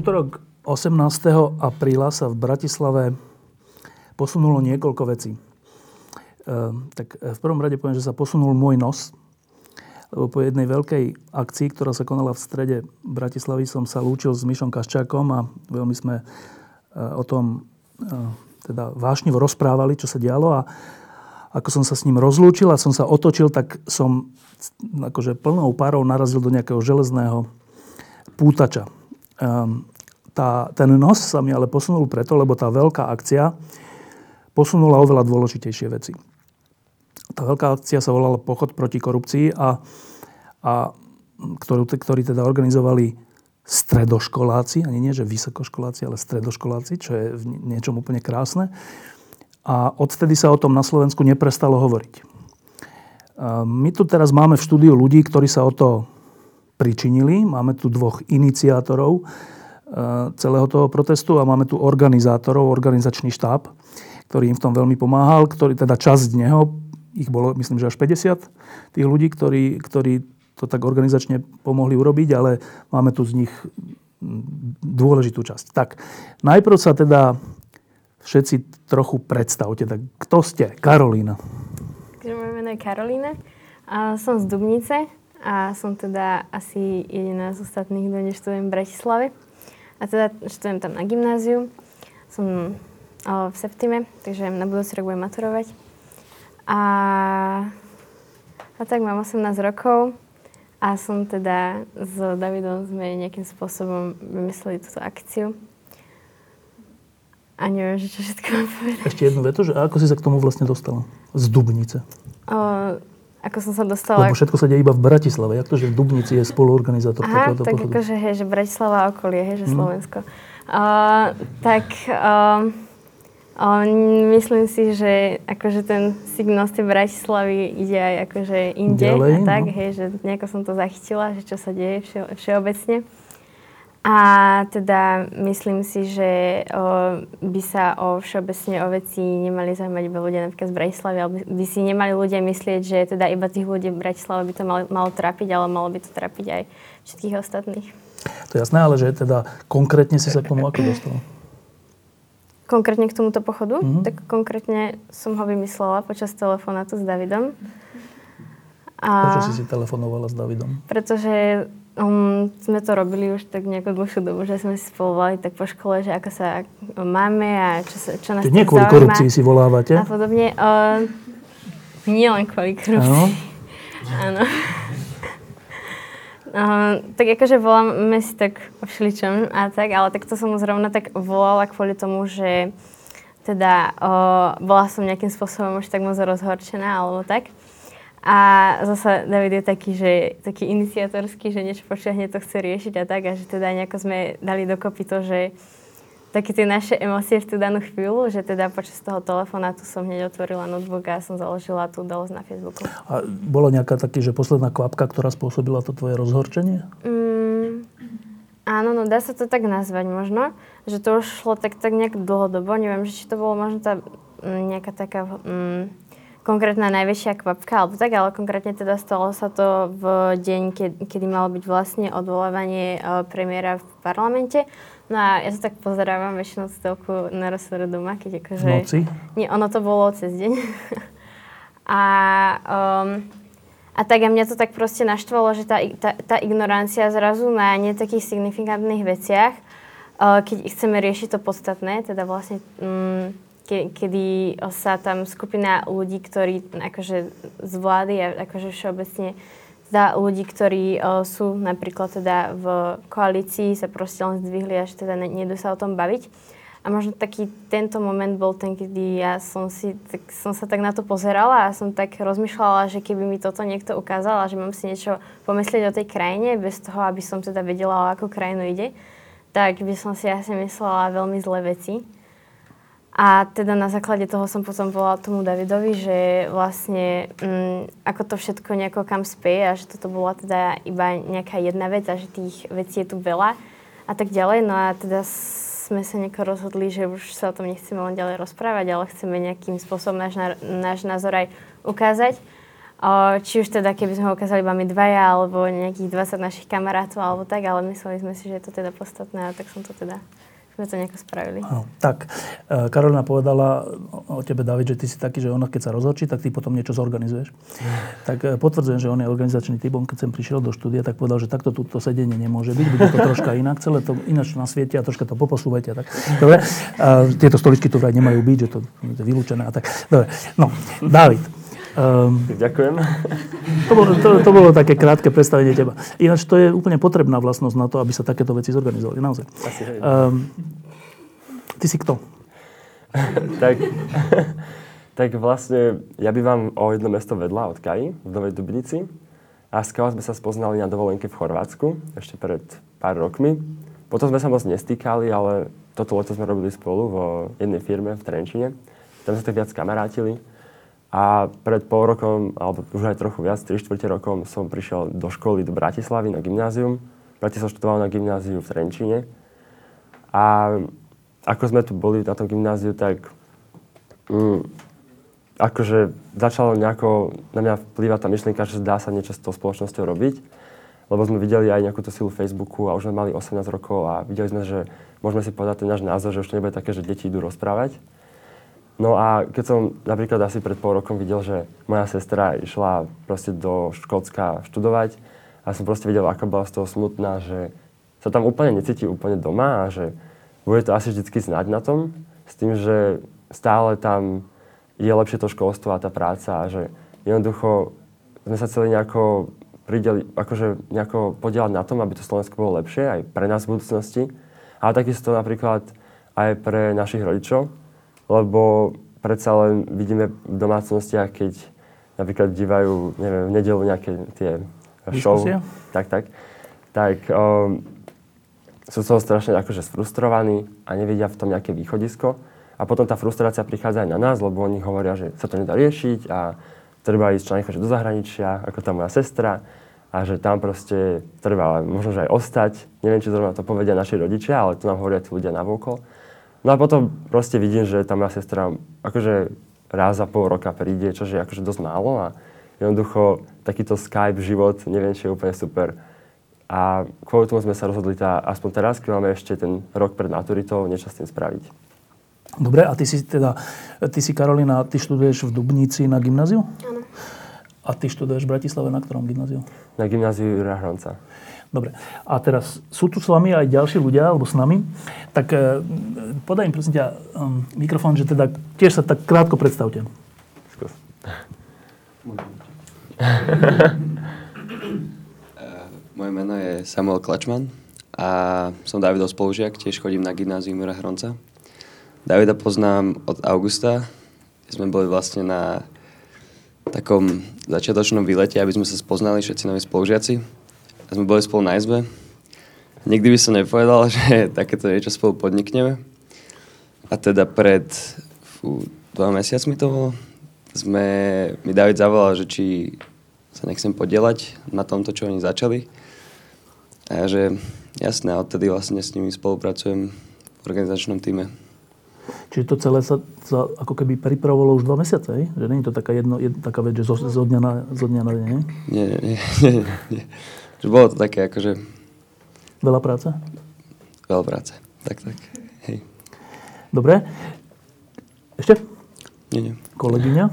Útorok 18. apríla sa v Bratislave posunulo niekoľko vecí. E, tak v prvom rade poviem, že sa posunul môj nos, lebo po jednej veľkej akcii, ktorá sa konala v strede Bratislavy, som sa lúčil s Mišom Kaščákom a veľmi sme e, o tom e, teda vášnivo rozprávali, čo sa dialo a ako som sa s ním rozlúčil a som sa otočil, tak som akože plnou párou narazil do nejakého železného pútača. Um, tá, ten nos sa mi ale posunul preto, lebo tá veľká akcia posunula oveľa dôležitejšie veci. Tá veľká akcia sa volala Pochod proti korupcii a, a ktorú, ktorí teda organizovali stredoškoláci, ani nie, že vysokoškoláci, ale stredoškoláci, čo je v niečom úplne krásne. A odtedy sa o tom na Slovensku neprestalo hovoriť. My tu teraz máme v štúdiu ľudí, ktorí sa o to pričinili. Máme tu dvoch iniciátorov eh, celého toho protestu a máme tu organizátorov, organizačný štáb, ktorý im v tom veľmi pomáhal, ktorý teda časť neho, ich bolo myslím, že až 50 tých ľudí, ktorí, ktorí to tak organizačne pomohli urobiť, ale máme tu z nich dôležitú časť. Tak, najprv sa teda všetci trochu predstavte. Tak kto ste? Karolína. Moje meno je Karolína. A som z Dubnice a som teda asi jediná z ostatných, kto neštudujem v Bratislave. A teda študujem tam na gymnáziu. Som o, v septime, takže na budúci rok budem maturovať. A, a tak mám 18 rokov a som teda s Davidom sme nejakým spôsobom vymysleli túto akciu. A neviem, že čo všetko mám povedať. Ešte jednu vetu, že ako si sa k tomu vlastne dostala? Z Dubnice. O, ako som sa dostala... Lebo všetko sa deje iba v Bratislave. Jak to, že v Dubnici je spoluorganizátor Aha, tak pochodu? akože, hej, že Bratislava a okolie, hej, že mm. Slovensko. Uh, tak uh, uh, myslím si, že akože ten signál z tej Bratislavy ide aj akože inde Ďalej, a tak, no. hej, že nejako som to zachytila, že čo sa deje vše, všeobecne. A teda myslím si, že o, by sa o všeobecne o veci nemali zaujímať iba ľudia napríklad z Bratislavy, alebo by si nemali ľudia myslieť, že teda iba tých ľudí v Bratislave by to malo, malo trapiť, ale malo by to trapiť aj všetkých ostatných. To je jasné, ale že teda konkrétne si sa k tomu ako dostala? Konkrétne k tomuto pochodu? Mhm. Tak konkrétne som ho vymyslela počas telefonátu s Davidom. A Prečo si si telefonovala s Davidom? pretože um, sme to robili už tak nejakú dlhšiu dobu, že sme si spolu volali tak po škole, že ako sa máme a čo, sa, čo nás nie kvôli korupcii si volávate? A podobne. Uh, nie len kvôli korupcii. Áno. Uh, tak akože voláme si tak o všeličom a tak, ale tak to som zrovna tak volala kvôli tomu, že teda uh, bola som nejakým spôsobom už tak moc rozhorčená alebo tak. A zase David je taký, že taký iniciatorský, že niečo počiahne to chce riešiť a tak a že teda nejako sme dali dokopy to, že také tie naše emócie v tú danú chvíľu, že teda počas toho telefonátu som hneď otvorila notebook a som založila tú udalosť na Facebooku. A bola nejaká taký, že posledná kvapka, ktorá spôsobila to tvoje rozhorčenie? Mm, áno, no dá sa to tak nazvať možno, že to už šlo tak, tak nejak dlhodobo. Neviem, že či to bolo možno tá mm, nejaká taká mm, konkrétna najväčšia kvapka, alebo tak, ale konkrétne teda stalo sa to v deň, ke, kedy malo byť vlastne odvolávanie e, premiéra v parlamente. No a ja sa tak pozerávam väčšinou z telku na rozsveru doma, keď akože... V noci? Nie, ono to bolo cez deň. a, um, a tak a mňa to tak proste naštvalo, že tá, tá, tá ignorancia zrazu na nie takých signifikantných veciach, uh, keď chceme riešiť to podstatné, teda vlastne um, ke, kedy sa tam skupina ľudí, ktorí akože z vlády a akože všeobecne teda ľudí, ktorí uh, sú napríklad teda v koalícii, sa proste len zdvihli a že teda ne- nedú sa o tom baviť. A možno taký tento moment bol ten, kedy ja som, si, tak, som sa tak na to pozerala a som tak rozmýšľala, že keby mi toto niekto ukázal a že mám si niečo pomyslieť o tej krajine, bez toho, aby som teda vedela, o akú krajinu ide, tak by som si asi myslela veľmi zlé veci. A teda na základe toho som potom volala tomu Davidovi, že vlastne mm, ako to všetko nejako kam spie a že toto bola teda iba nejaká jedna vec a že tých vecí je tu veľa a tak ďalej. No a teda sme sa nejako rozhodli, že už sa o tom nechceme len ďalej rozprávať, ale chceme nejakým spôsobom náš, náš názor aj ukázať. O, či už teda, keby sme ho ukázali iba my dvaja, alebo nejakých 20 našich kamarátov, alebo tak, ale mysleli sme si, že je to teda podstatné a tak som to teda sme to nejako spravili. Áno, tak, e, Karolina povedala o tebe, David, že ty si taký, že ona keď sa rozhodčí, tak ty potom niečo zorganizuješ. Mm. Tak e, potvrdzujem, že on je organizačný typ. On keď sem prišiel do štúdia, tak povedal, že takto túto sedenie nemôže byť, bude to troška inak, celé to ináč na svete a troška to poposúvajte. Tak. Dobre? A tieto stoličky tu vraj nemajú byť, že to je vylúčené a tak. Dobre. No, David, Um, Ďakujem. To bolo, to, to bolo také krátke predstavenie teba. Ináč to je úplne potrebná vlastnosť na to, aby sa takéto veci zorganizovali. Naozaj. Asi, hej. Um, ty si kto? tak, tak vlastne ja bývam o jedno mesto vedľa od Kaji, v Novej Dubnici. A s Kajou sme sa spoznali na dovolenke v Chorvátsku, ešte pred pár rokmi. Potom sme sa moc nestýkali, ale toto leto sme robili spolu vo jednej firme v Trenčine. Tam sme sa tak viac kamarátili. A pred pol rokom, alebo už aj trochu viac, 3 čtvrte rokom, som prišiel do školy do Bratislavy na gymnázium. Bratislav študoval na gymnáziu v Trenčine. A ako sme tu boli na tom gymnáziu, tak mm, akože začalo nejako na mňa vplývať tá myšlienka, že dá sa niečo s tou spoločnosťou robiť. Lebo sme videli aj nejakú tú silu Facebooku a už sme mali 18 rokov a videli sme, že môžeme si povedať ten náš názor, že už to nebude také, že deti idú rozprávať No a keď som napríklad asi pred pol rokom videl, že moja sestra išla proste do Škótska študovať a som proste videl, aká bola z toho smutná, že sa tam úplne necíti úplne doma a že bude to asi vždycky znať na tom, s tým, že stále tam je lepšie to školstvo a tá práca a že jednoducho sme sa chceli nejako prideli, akože nejako podielať na tom, aby to Slovensko bolo lepšie aj pre nás v budúcnosti, ale takisto napríklad aj pre našich rodičov, lebo predsa len vidíme v domácnostiach, keď napríklad dívajú, neviem, v nedelu nejaké tie show, Diskusia? tak, tak, tak um, sú z toho strašne akože sfrustrovaní a nevidia v tom nejaké východisko. A potom tá frustrácia prichádza aj na nás, lebo oni hovoria, že sa to nedá riešiť a treba ísť čo do zahraničia, ako tá moja sestra a že tam proste treba možno že aj ostať. Neviem, či zrovna to povedia naši rodičia, ale to nám hovoria tí ľudia na vôkol. No a potom proste vidím, že tá moja sestra akože raz za pol roka príde, čo je akože dosť málo a jednoducho takýto Skype život, neviem, či je úplne super. A kvôli tomu sme sa rozhodli tá, aspoň teraz, keď máme ešte ten rok pred maturitou, niečo s tým spraviť. Dobre, a ty si teda, ty si Karolina, ty študuješ v Dubnici na gymnáziu? Áno. A ty študuješ v Bratislave na ktorom gymnáziu? Na gymnáziu Jura Hronca. Dobre. A teraz sú tu s vami aj ďalší ľudia, alebo s nami. Tak e, podaj im prosím ťa um, mikrofón, že teda tiež sa tak krátko predstavte. Skús. Moje meno je Samuel Klačman a som Davidov spolužiak, tiež chodím na gymnázium Jura Hronca. Davida poznám od augusta, kde sme boli vlastne na takom začiatočnom výlete, aby sme sa spoznali všetci noví spolužiaci sme boli spolu na izbe. Nikdy by som nepovedal, že takéto niečo spolu podnikneme. A teda pred fú, dva mesiacmi to bolo, sme, mi David zavolal, že či sa nechcem podielať na tomto, čo oni začali. A ja, že jasné, odtedy vlastne s nimi spolupracujem v organizačnom týme. Čiže to celé sa, sa ako keby pripravovalo už dva mesiace, hej? Že nie je to taká, jedno, jedno, taká vec, že zo, zo, dňa na, zo dňa na deň, nie? Nie, nie, nie, nie. Že bolo to také akože... Veľa práce? Veľa práce, tak, tak. Hej. Dobre. Ešte? Nie, nie. Kolegyňa?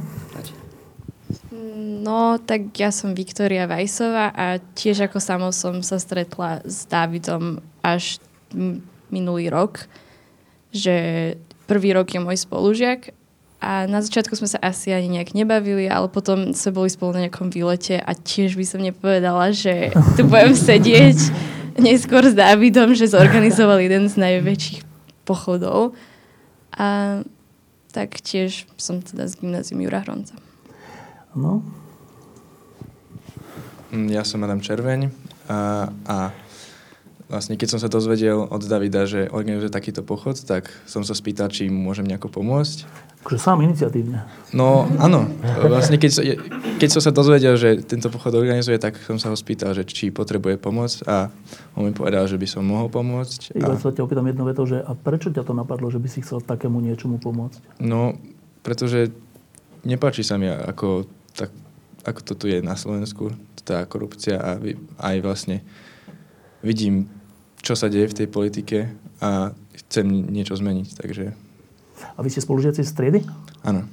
No, tak ja som Viktoria Vajsová a tiež ako samo som sa stretla s Dávidom až minulý rok, že prvý rok je môj spolužiak a na začiatku sme sa asi ani nejak nebavili, ale potom sme boli spolu na nejakom výlete a tiež by som nepovedala, že tu budem sedieť neskôr s Davidom, že zorganizoval jeden z najväčších pochodov. A tak tiež som teda z gymnázium Jura Hronca. No, Ja som Adam Červeň a, a vlastne keď som sa dozvedel od Davida, že organizuje takýto pochod, tak som sa spýtal, či mu môžem nejako pomôcť. Akože sám iniciatívne. No áno, vlastne keď, keď som sa dozvedel, že tento pochod organizuje, tak som sa ho spýtal, že či potrebuje pomoc a on mi povedal, že by som mohol pomôcť. Iba A, sa ťa opýtam jedno veto, že a prečo ťa to napadlo, že by si chcel takému niečomu pomôcť? no, pretože nepáči sa mi, ako, tak, ako to tu je na Slovensku, tá korupcia a aj vlastne vidím, čo sa deje v tej politike a chcem niečo zmeniť, takže A vy ste spolužiaci z triedy? áno.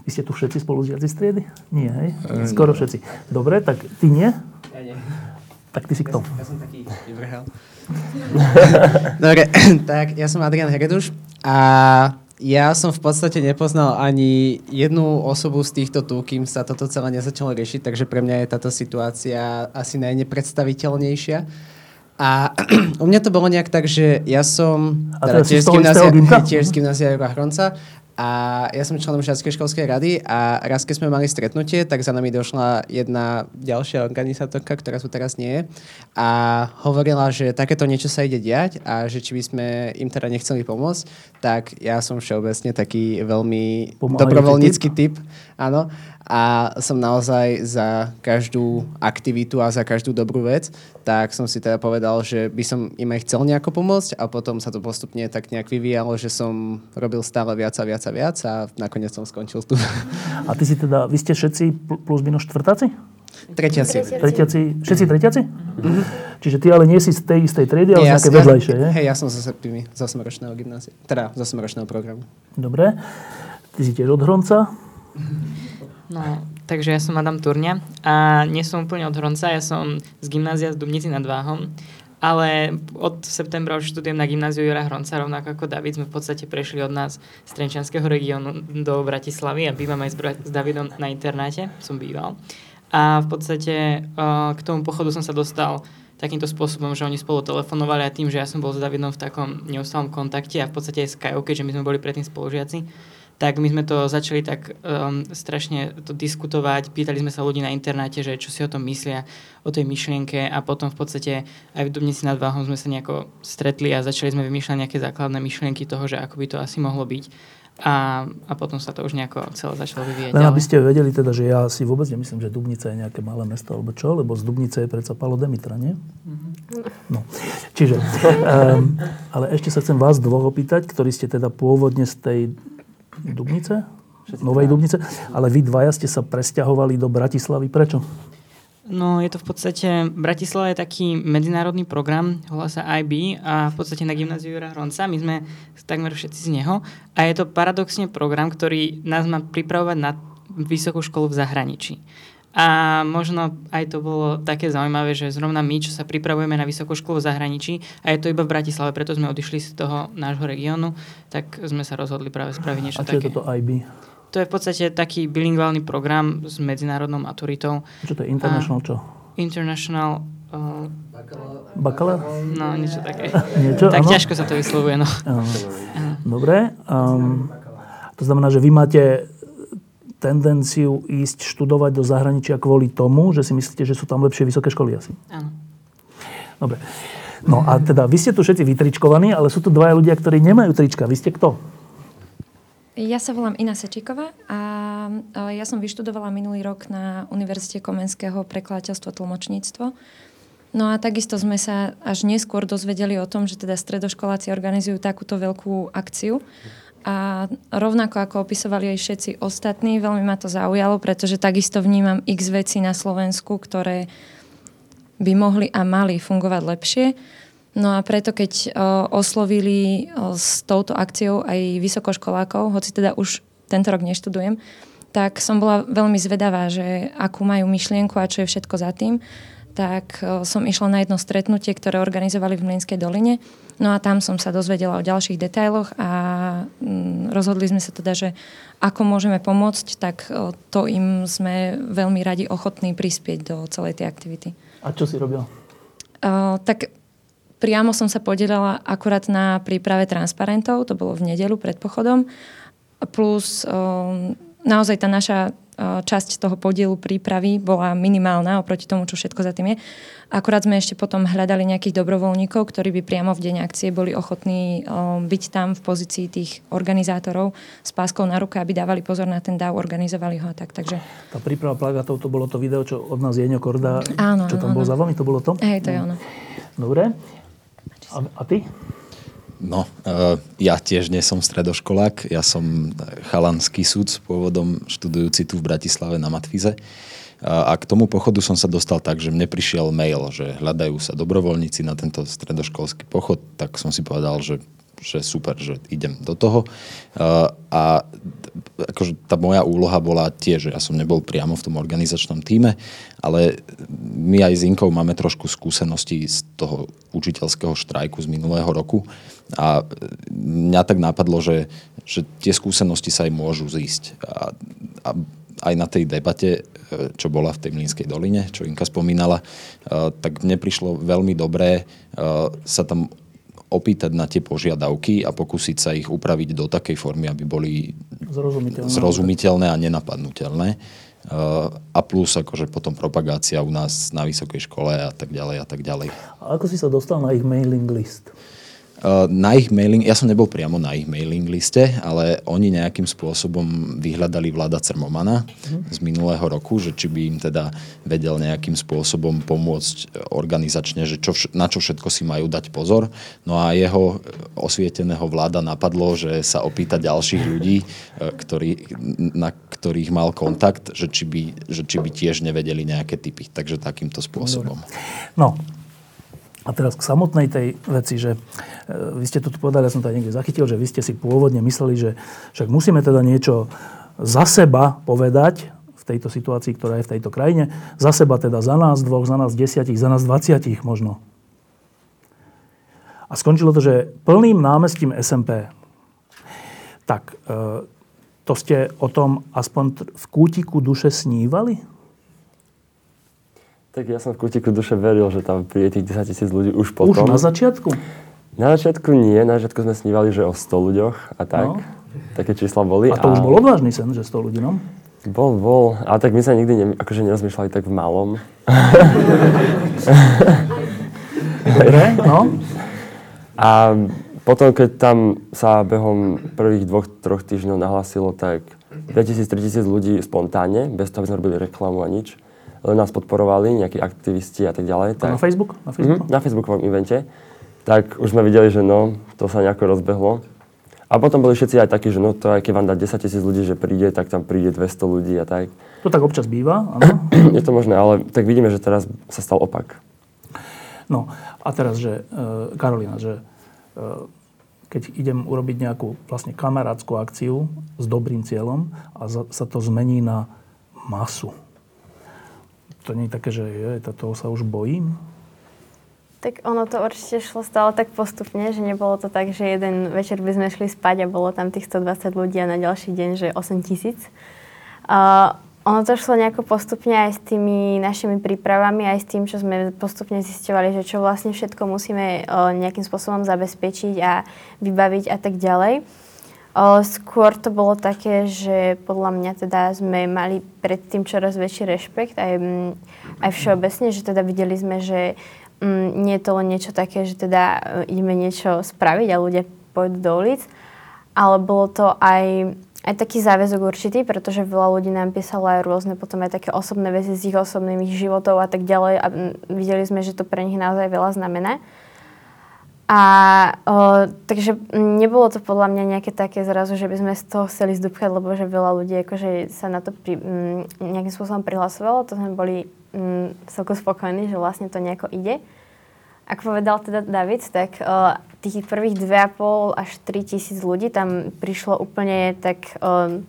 Vy ste tu všetci spolužiaci z triedy? Nie, hej? Skoro všetci. Dobre, tak ty nie? Ja nie. Tak ty si kto? Ja som taký vyvrhel. Dobre, tak ja som Adrian Hereduš a ja som v podstate nepoznal ani jednu osobu z týchto tu, kým sa toto celé nezačalo riešiť, takže pre mňa je táto situácia asi najnepredstaviteľnejšia. A u mňa to bolo nejak tak, že ja som teda si z gymnázia, tiež z gymnázia a ja som členom Žiackej školskej rady a raz, keď sme mali stretnutie, tak za nami došla jedna ďalšia organizátorka, ktorá tu teraz nie je a hovorila, že takéto niečo sa ide diať a že či by sme im teda nechceli pomôcť, tak ja som všeobecne taký veľmi Pomáhajúci dobrovoľnícky typ, áno, a som naozaj za každú aktivitu a za každú dobrú vec, tak som si teda povedal, že by som im aj chcel nejako pomôcť a potom sa to postupne tak nejak vyvíjalo, že som robil stále viac a viac a viac a nakoniec som skončil tu. A ty si teda, vy ste všetci pl- plus minus štvrtáci? Tretia si. Tretiaci? Všetci tretiaci? Čiže ty ale nie si z tej istej triedy, ale Nie, z nejaké ja- vedľajšie, je? Hej, ja som zo Septimi, z 8-ročného gymnázia. Teda z 8-ročného programu. Dobre. Ty si tiež od Hronca? No, takže ja som Adam Turňa a nie som úplne od Hronca, ja som z gymnázia z Dubnici nad Váhom, ale od septembra už študujem na gymnáziu Jura Hronca, rovnako ako David, sme v podstate prešli od nás z Trenčianského regiónu do Bratislavy a bývam aj s, Davidom na internáte, som býval. A v podstate uh, k tomu pochodu som sa dostal takýmto spôsobom, že oni spolu telefonovali a tým, že ja som bol s Davidom v takom neustálom kontakte a v podstate aj s Kajou, keďže my sme boli predtým spolužiaci, tak my sme to začali tak um, strašne to diskutovať. Pýtali sme sa ľudí na internáte, že čo si o tom myslia, o tej myšlienke a potom v podstate aj v Dubnici nad Váhom sme sa nejako stretli a začali sme vymýšľať nejaké základné myšlienky toho, že ako by to asi mohlo byť. A, a potom sa to už nejako celé začalo vyvíjať Len aby ste vedeli teda, že ja si vôbec nemyslím, že Dubnica je nejaké malé mesto, alebo čo, lebo z Dubnice je predsa Palo Demitra, nie? No, čiže, um, ale ešte sa chcem vás dvoch opýtať, ktorí ste teda pôvodne z tej Dubnice? Novej Dubnice, ale vy dvaja ste sa presťahovali do Bratislavy. Prečo? No je to v podstate, Bratislava je taký medzinárodný program, volá sa IB a v podstate na gymnáziu Jura Hronca, my sme takmer všetci z neho a je to paradoxne program, ktorý nás má pripravovať na vysokú školu v zahraničí. A možno aj to bolo také zaujímavé, že zrovna my, čo sa pripravujeme na vysokú školu v zahraničí, a je to iba v Bratislave, preto sme odišli z toho nášho regiónu, tak sme sa rozhodli práve spraviť niečo A čo je také. toto IB? To je v podstate taký bilingválny program s medzinárodnou maturitou. Čo to je International čo? International... Uh, Bakalár? no, niečo také. Niečo? tak áno? ťažko sa to vyslovuje, no. Dobre. Um, to znamená, že vy máte tendenciu ísť študovať do zahraničia kvôli tomu, že si myslíte, že sú tam lepšie vysoké školy asi. Áno. Dobre. No a teda, vy ste tu všetci vytričkovaní, ale sú tu dvaja ľudia, ktorí nemajú trička. Vy ste kto? Ja sa volám Ina Sečíková a e, ja som vyštudovala minulý rok na Univerzite Komenského prekladateľstvo a tlmočníctvo. No a takisto sme sa až neskôr dozvedeli o tom, že teda stredoškoláci organizujú takúto veľkú akciu. A rovnako ako opisovali aj všetci ostatní, veľmi ma to zaujalo, pretože takisto vnímam x veci na Slovensku, ktoré by mohli a mali fungovať lepšie. No a preto, keď o, oslovili o, s touto akciou aj vysokoškolákov, hoci teda už tento rok neštudujem, tak som bola veľmi zvedavá, že akú majú myšlienku a čo je všetko za tým. Tak o, som išla na jedno stretnutie, ktoré organizovali v Mlinskej doline. No a tam som sa dozvedela o ďalších detailoch a mm, rozhodli sme sa teda, že ako môžeme pomôcť, tak o, to im sme veľmi radi ochotní prispieť do celej tej aktivity. A čo si robil? Uh, tak priamo som sa podielala akurát na príprave transparentov, to bolo v nedelu pred pochodom, plus um, naozaj tá naša časť toho podielu prípravy bola minimálna oproti tomu, čo všetko za tým je. Akurát sme ešte potom hľadali nejakých dobrovoľníkov, ktorí by priamo v deň akcie boli ochotní byť tam v pozícii tých organizátorov s páskou na ruke, aby dávali pozor na ten dáv, organizovali ho a tak. Takže... Tá príprava plagátov, to bolo to video, čo od nás Jeňo Korda, áno, čo tam áno. bolo za vami, to bolo to? Hej, to je ono. Dobre. A, a ty? No, uh, ja tiež nie som stredoškolák, ja som chalanský súd, pôvodom študujúci tu v Bratislave na Matfize. A k tomu pochodu som sa dostal tak, že mne prišiel mail, že hľadajú sa dobrovoľníci na tento stredoškolský pochod, tak som si povedal, že, že super, že idem do toho. A akože tá moja úloha bola tiež, že ja som nebol priamo v tom organizačnom týme, ale my aj s Inkou máme trošku skúsenosti z toho učiteľského štrajku z minulého roku a mňa tak napadlo, že, že tie skúsenosti sa aj môžu zísť. A, a aj na tej debate, e, čo bola v tej Mlínskej doline, čo Inka spomínala, e, tak mne prišlo veľmi dobré e, sa tam opýtať na tie požiadavky a pokúsiť sa ich upraviť do takej formy, aby boli zrozumiteľné, zrozumiteľné a nenapadnutelné. A plus akože potom propagácia u nás na vysokej škole a tak ďalej a tak ďalej. A ako si sa dostal na ich mailing list? Eh, na ich mailing, ja som nebol priamo na ich mailing liste, ale oni nejakým spôsobom vyhľadali vláda Cermomana z minulého roku, že či by im teda vedel nejakým spôsobom pomôcť eh, organizačne, že čo, na čo všetko si majú dať pozor. No a jeho osvieteného vláda napadlo, že sa opýta ďalších ľudí, eh, ktorí, na ktorých mal kontakt, že či, by, že či by tiež nevedeli nejaké typy. Takže takýmto spôsobom. No, a teraz k samotnej tej veci, že e, vy ste to tu povedali, ja som to aj niekde zachytil, že vy ste si pôvodne mysleli, že však musíme teda niečo za seba povedať v tejto situácii, ktorá je v tejto krajine. Za seba teda za nás dvoch, za nás desiatich, za nás dvaciatich možno. A skončilo to, že plným námestím SMP. Tak, e, to ste o tom aspoň v kútiku duše snívali? Tak ja som v kutiku duše veril, že tam príde tých 10 tisíc ľudí už potom. Už na začiatku? Na začiatku nie, na začiatku sme snívali, že o 100 ľuďoch a tak. No. Také čísla boli. A to a... už bol odvážny sen, že 100 ľudí, no? Bol, bol. Ale tak my sa nikdy ne, akože nerozmýšľali tak v malom. Dobre, no. A potom, keď tam sa behom prvých dvoch, troch týždňov nahlasilo, tak 2000-3000 ľudí spontánne, bez toho, aby sme robili reklamu a nič nás podporovali, nejakí aktivisti a tak ďalej. Tak, na Facebook? Na, Facebook? Mm, na Facebookovom evente. Tak už sme videli, že no, to sa nejako rozbehlo. A potom boli všetci aj takí, že no to aj keď vám dá 10 tisíc ľudí, že príde, tak tam príde 200 ľudí a tak. To tak občas býva, áno. Je to možné, ale tak vidíme, že teraz sa stal opak. No a teraz, že uh, Karolina, že uh, keď idem urobiť nejakú vlastne kamarátskú akciu s dobrým cieľom a za, sa to zmení na masu to nie je také, že je, toho sa už bojím? Tak ono to určite šlo stále tak postupne, že nebolo to tak, že jeden večer by sme šli spať a bolo tam tých 120 ľudí a na ďalší deň, že 8 tisíc. Uh, ono to šlo nejako postupne aj s tými našimi prípravami, aj s tým, čo sme postupne zistovali, že čo vlastne všetko musíme uh, nejakým spôsobom zabezpečiť a vybaviť a tak ďalej. Skôr to bolo také, že podľa mňa teda sme mali predtým čoraz väčší rešpekt aj, mm, aj všeobecne, že teda videli sme, že mm, nie je to len niečo také, že teda e, ideme niečo spraviť a ľudia pôjdu do ulic, ale bolo to aj, aj taký záväzok určitý, pretože veľa ľudí nám písalo aj rôzne potom aj také osobné veci z ich osobných životov a tak ďalej a videli sme, že to pre nich naozaj veľa znamená. A o, takže nebolo to podľa mňa nejaké také zrazu, že by sme z toho chceli zdúbchať, lebo že veľa ľudí akože sa na to pri, m, nejakým spôsobom prihlasovalo. To sme boli m, celkom spokojní, že vlastne to nejako ide. Ako povedal teda David, tak o, tých prvých 2,5 až 3 tisíc ľudí tam prišlo úplne tak o,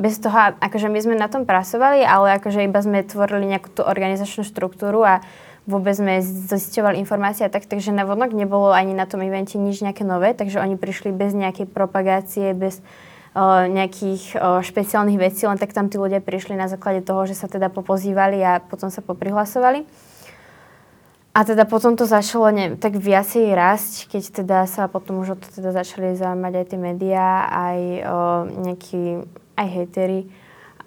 bez toho, akože my sme na tom pracovali, ale akože iba sme tvorili nejakú tú organizačnú štruktúru a vôbec sme zisťovali informácie tak, takže na vonok nebolo ani na tom evente nič nejaké nové, takže oni prišli bez nejakej propagácie, bez uh, nejakých uh, špeciálnych vecí, len tak tam tí ľudia prišli na základe toho, že sa teda popozývali a potom sa poprihlasovali. a teda potom to začalo ne, tak viacej rásť, keď teda sa potom už o to teda začali zaujímať aj tie médiá, aj o, nejakí, aj hejteri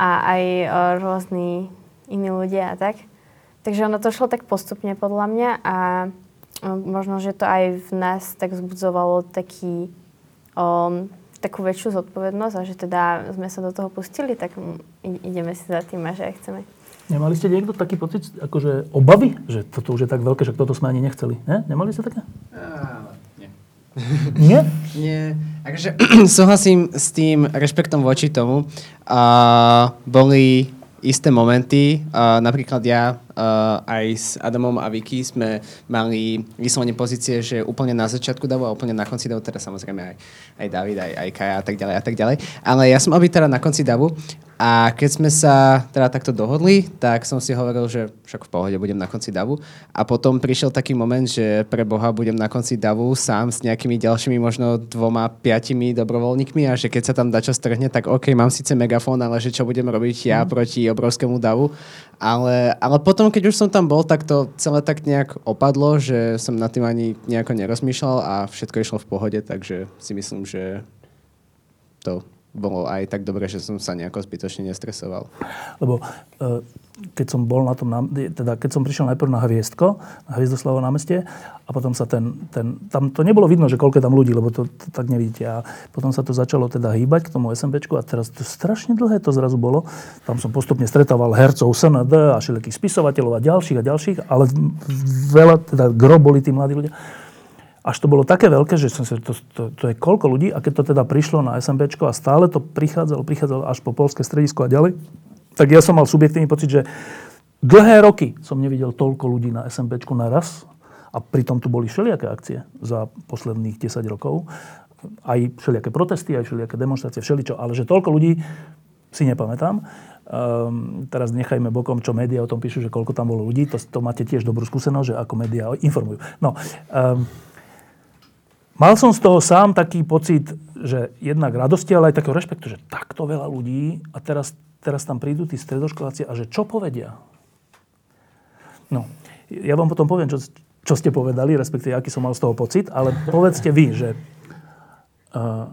a aj o, rôzni iní ľudia a tak. Takže ono to šlo tak postupne podľa mňa a o, možno, že to aj v nás tak zbudzovalo taký, o, takú väčšiu zodpovednosť a že teda sme sa do toho pustili, tak ideme si za tým a že aj chceme. Nemali ste niekto taký pocit, akože obavy, že toto už je tak veľké, že toto sme ani nechceli? Ne? Nemali ste také? Uh, nie. Nie? Nie. Akože súhlasím s tým rešpektom voči tomu. Uh, boli isté momenty, uh, napríklad ja aj s Adamom a Vicky sme mali vyslovene pozície, že úplne na začiatku davu a úplne na konci davu, teda samozrejme aj, aj David, aj, aj Kaja a tak ďalej a tak ďalej. Ale ja som obyť teda na konci davu a keď sme sa teda takto dohodli, tak som si hovoril, že však v pohode budem na konci davu. A potom prišiel taký moment, že pre Boha budem na konci davu sám s nejakými ďalšími možno dvoma, piatimi dobrovoľníkmi a že keď sa tam dačo strhne, tak OK, mám síce megafón, ale že čo budem robiť ja mm. proti obrovskému davu. Ale, ale potom, keď už som tam bol, tak to celé tak nejak opadlo, že som nad tým ani nejako nerozmýšľal a všetko išlo v pohode, takže si myslím, že to bolo aj tak dobre, že som sa nejako zbytočne nestresoval. Lebo e, keď som bol na tom, teda keď som prišiel najprv na Hviezdko, na Hviezdoslavo námestie a potom sa ten, ten, tam to nebolo vidno, že koľko tam ľudí, lebo to, to tak nevidíte. A potom sa to začalo teda hýbať k tomu SMBčku a teraz to strašne dlhé to zrazu bolo. Tam som postupne stretával hercov SND a všelijakých spisovateľov a ďalších a ďalších, ale veľa, teda gro boli tí mladí ľudia až to bolo také veľké, že som si, to, to, to je koľko ľudí a keď to teda prišlo na SMBčko a stále to prichádzalo, prichádzalo až po polské stredisko a ďalej, tak ja som mal subjektívny pocit, že dlhé roky som nevidel toľko ľudí na SMBčku naraz a pritom tu boli všelijaké akcie za posledných 10 rokov. Aj všelijaké protesty, aj všelijaké demonstrácie, všeličo, ale že toľko ľudí si nepamätám. Um, teraz nechajme bokom, čo médiá o tom píšu, že koľko tam bolo ľudí. To, to máte tiež dobrú skúsenosť, že ako médiá informujú. No, um, Mal som z toho sám taký pocit, že jednak radosti, ale aj takého rešpektu, že takto veľa ľudí a teraz, teraz tam prídu tí stredoškoláci a že čo povedia? No, ja vám potom poviem, čo, čo ste povedali, respektíve aký som mal z toho pocit, ale povedzte vy, že uh,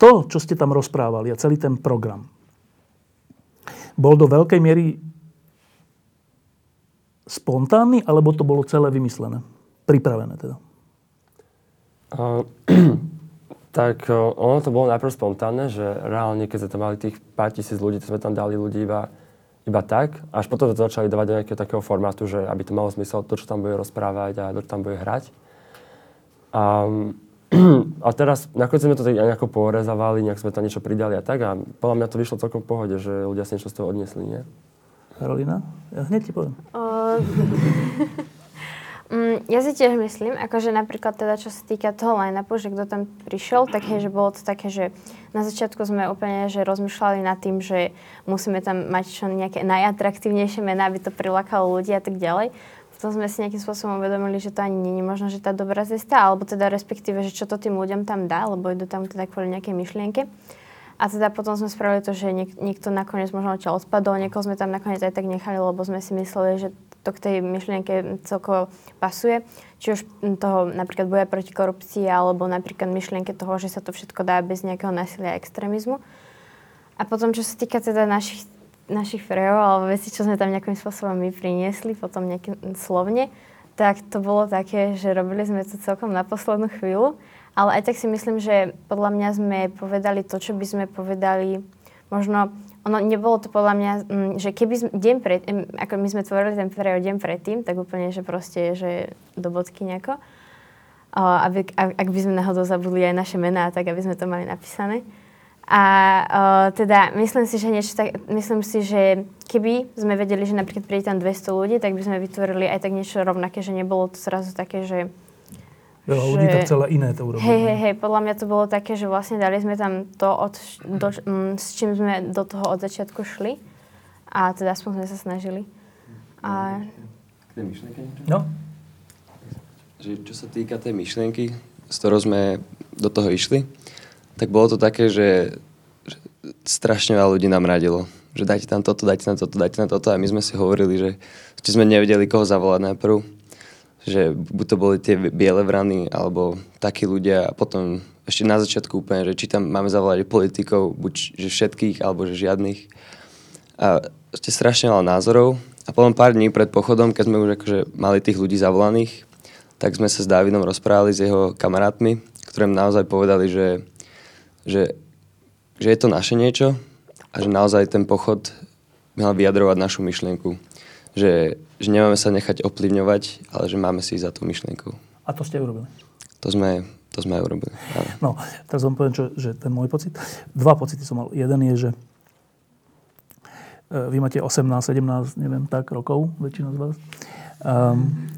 to, čo ste tam rozprávali a celý ten program, bol do veľkej miery spontánny, alebo to bolo celé vymyslené? Pripravené teda. tak ono to bolo najprv spontánne, že reálne, keď sme tam mali tých pár tisíc ľudí, to sme tam dali ľudí iba, iba tak. Až potom to začali dávať do nejakého takého formátu, že aby to malo zmysel to, čo tam bude rozprávať a to, čo tam bude hrať. A, a teraz nakoniec sme to tak nejako porezávali, nejak sme tam niečo pridali a tak a podľa mňa to vyšlo celkom v pohode, že ľudia si niečo z toho odniesli, nie? Karolina? Ja hneď ti poviem. Uh... Mm, ja si tiež myslím, akože napríklad teda, čo sa týka toho line-upu, že kto tam prišiel, tak hej, že bolo to také, že na začiatku sme úplne že rozmýšľali nad tým, že musíme tam mať čo nejaké najatraktívnejšie mená, aby to prilákalo ľudí a tak ďalej. Potom sme si nejakým spôsobom uvedomili, že to ani nie je možno, že tá dobrá cesta, alebo teda respektíve, že čo to tým ľuďom tam dá, lebo idú tam teda kvôli nejakej myšlienke. A teda potom sme spravili to, že niek- niekto nakoniec možno odtiaľ odpadol, niekoho sme tam nakoniec aj tak nechali, lebo sme si mysleli, že to k tej myšlienke celkovo pasuje. Či už toho napríklad boja proti korupcii, alebo napríklad myšlienke toho, že sa to všetko dá bez nejakého násilia a extrémizmu. A potom, čo sa týka teda našich, našich frejov, alebo veci, čo sme tam nejakým spôsobom my priniesli, potom nejakým slovne, tak to bolo také, že robili sme to celkom na poslednú chvíľu. Ale aj tak si myslím, že podľa mňa sme povedali to, čo by sme povedali možno ono nebolo to podľa mňa, mm, že keby sme, deň pred, ako my sme tvorili ten period deň predtým, tak úplne, že proste, že do bodky nejako. Aby, ak by sme náhodou zabudli aj naše mená, tak aby sme to mali napísané. A uh, teda myslím si, že niečo tak, myslím si, že keby sme vedeli, že napríklad príde tam 200 ľudí, tak by sme vytvorili aj tak niečo rovnaké, že nebolo to zrazu také, že Veľa že... ľudí tak celé iné to urobilo. Hej, hej, hej, podľa mňa to bolo také, že vlastne dali sme tam to, od, do, m, s čím sme do toho od začiatku šli. A teda aspoň sme sa snažili. A... No. Že, čo sa týka tej myšlienky, s ktorou sme do toho išli, tak bolo to také, že, že strašne veľa ľudí nám radilo. Že dajte tam toto, dajte tam toto, dajte tam toto. A my sme si hovorili, že, že sme nevedeli, koho zavolať najprv že buď to boli tie biele vrany, alebo takí ľudia a potom ešte na začiatku úplne, že či tam máme zavolať politikov, buď že všetkých, alebo že žiadnych. A ešte strašne veľa názorov. A potom pár dní pred pochodom, keď sme už akože mali tých ľudí zavolaných, tak sme sa s Dávidom rozprávali s jeho kamarátmi, ktorým naozaj povedali, že, že, že je to naše niečo a že naozaj ten pochod mal vyjadrovať našu myšlienku. Že, že nemáme sa nechať ovplyvňovať, ale že máme si ísť za tú myšlienku. A to ste urobili? To sme, to sme urobili. Áno. No, teraz vám poviem, čo, že ten môj pocit. Dva pocity som mal. Jeden je, že e, vy máte 18, 17, neviem, tak rokov, väčšina z vás. Um,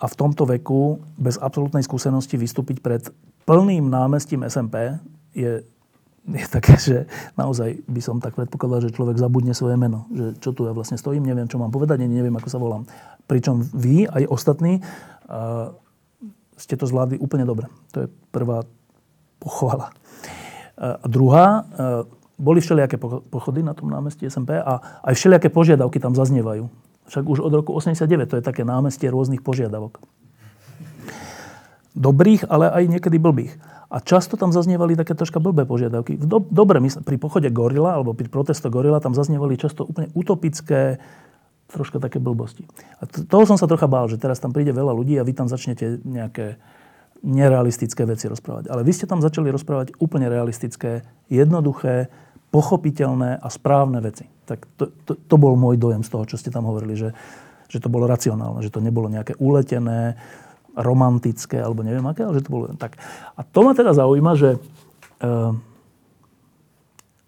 a v tomto veku, bez absolútnej skúsenosti, vystúpiť pred plným námestím SMP je je také, že naozaj by som tak predpokladal, že človek zabudne svoje meno. Že čo tu ja vlastne stojím, neviem, čo mám povedať, neviem, ako sa volám. Pričom vy, aj ostatní, uh, ste to zvládli úplne dobre. To je prvá pochvala. Uh, a druhá, uh, boli všelijaké pochody na tom námestí SMP a aj všelijaké požiadavky tam zaznievajú. Však už od roku 89 to je také námestie rôznych požiadavok. Dobrých, ale aj niekedy blbých. A často tam zaznievali také troška blbé požiadavky. Do, dobre, mysl, pri pochode Gorila, alebo pri protesto Gorila, tam zaznievali často úplne utopické, troška také blbosti. A t- toho som sa trocha bál, že teraz tam príde veľa ľudí a vy tam začnete nejaké nerealistické veci rozprávať. Ale vy ste tam začali rozprávať úplne realistické, jednoduché, pochopiteľné a správne veci. Tak to, to, to bol môj dojem z toho, čo ste tam hovorili, že, že to bolo racionálne, že to nebolo nejaké uletené, romantické, alebo neviem aké, ale že to bolo tak. A to ma teda zaujíma, že, uh,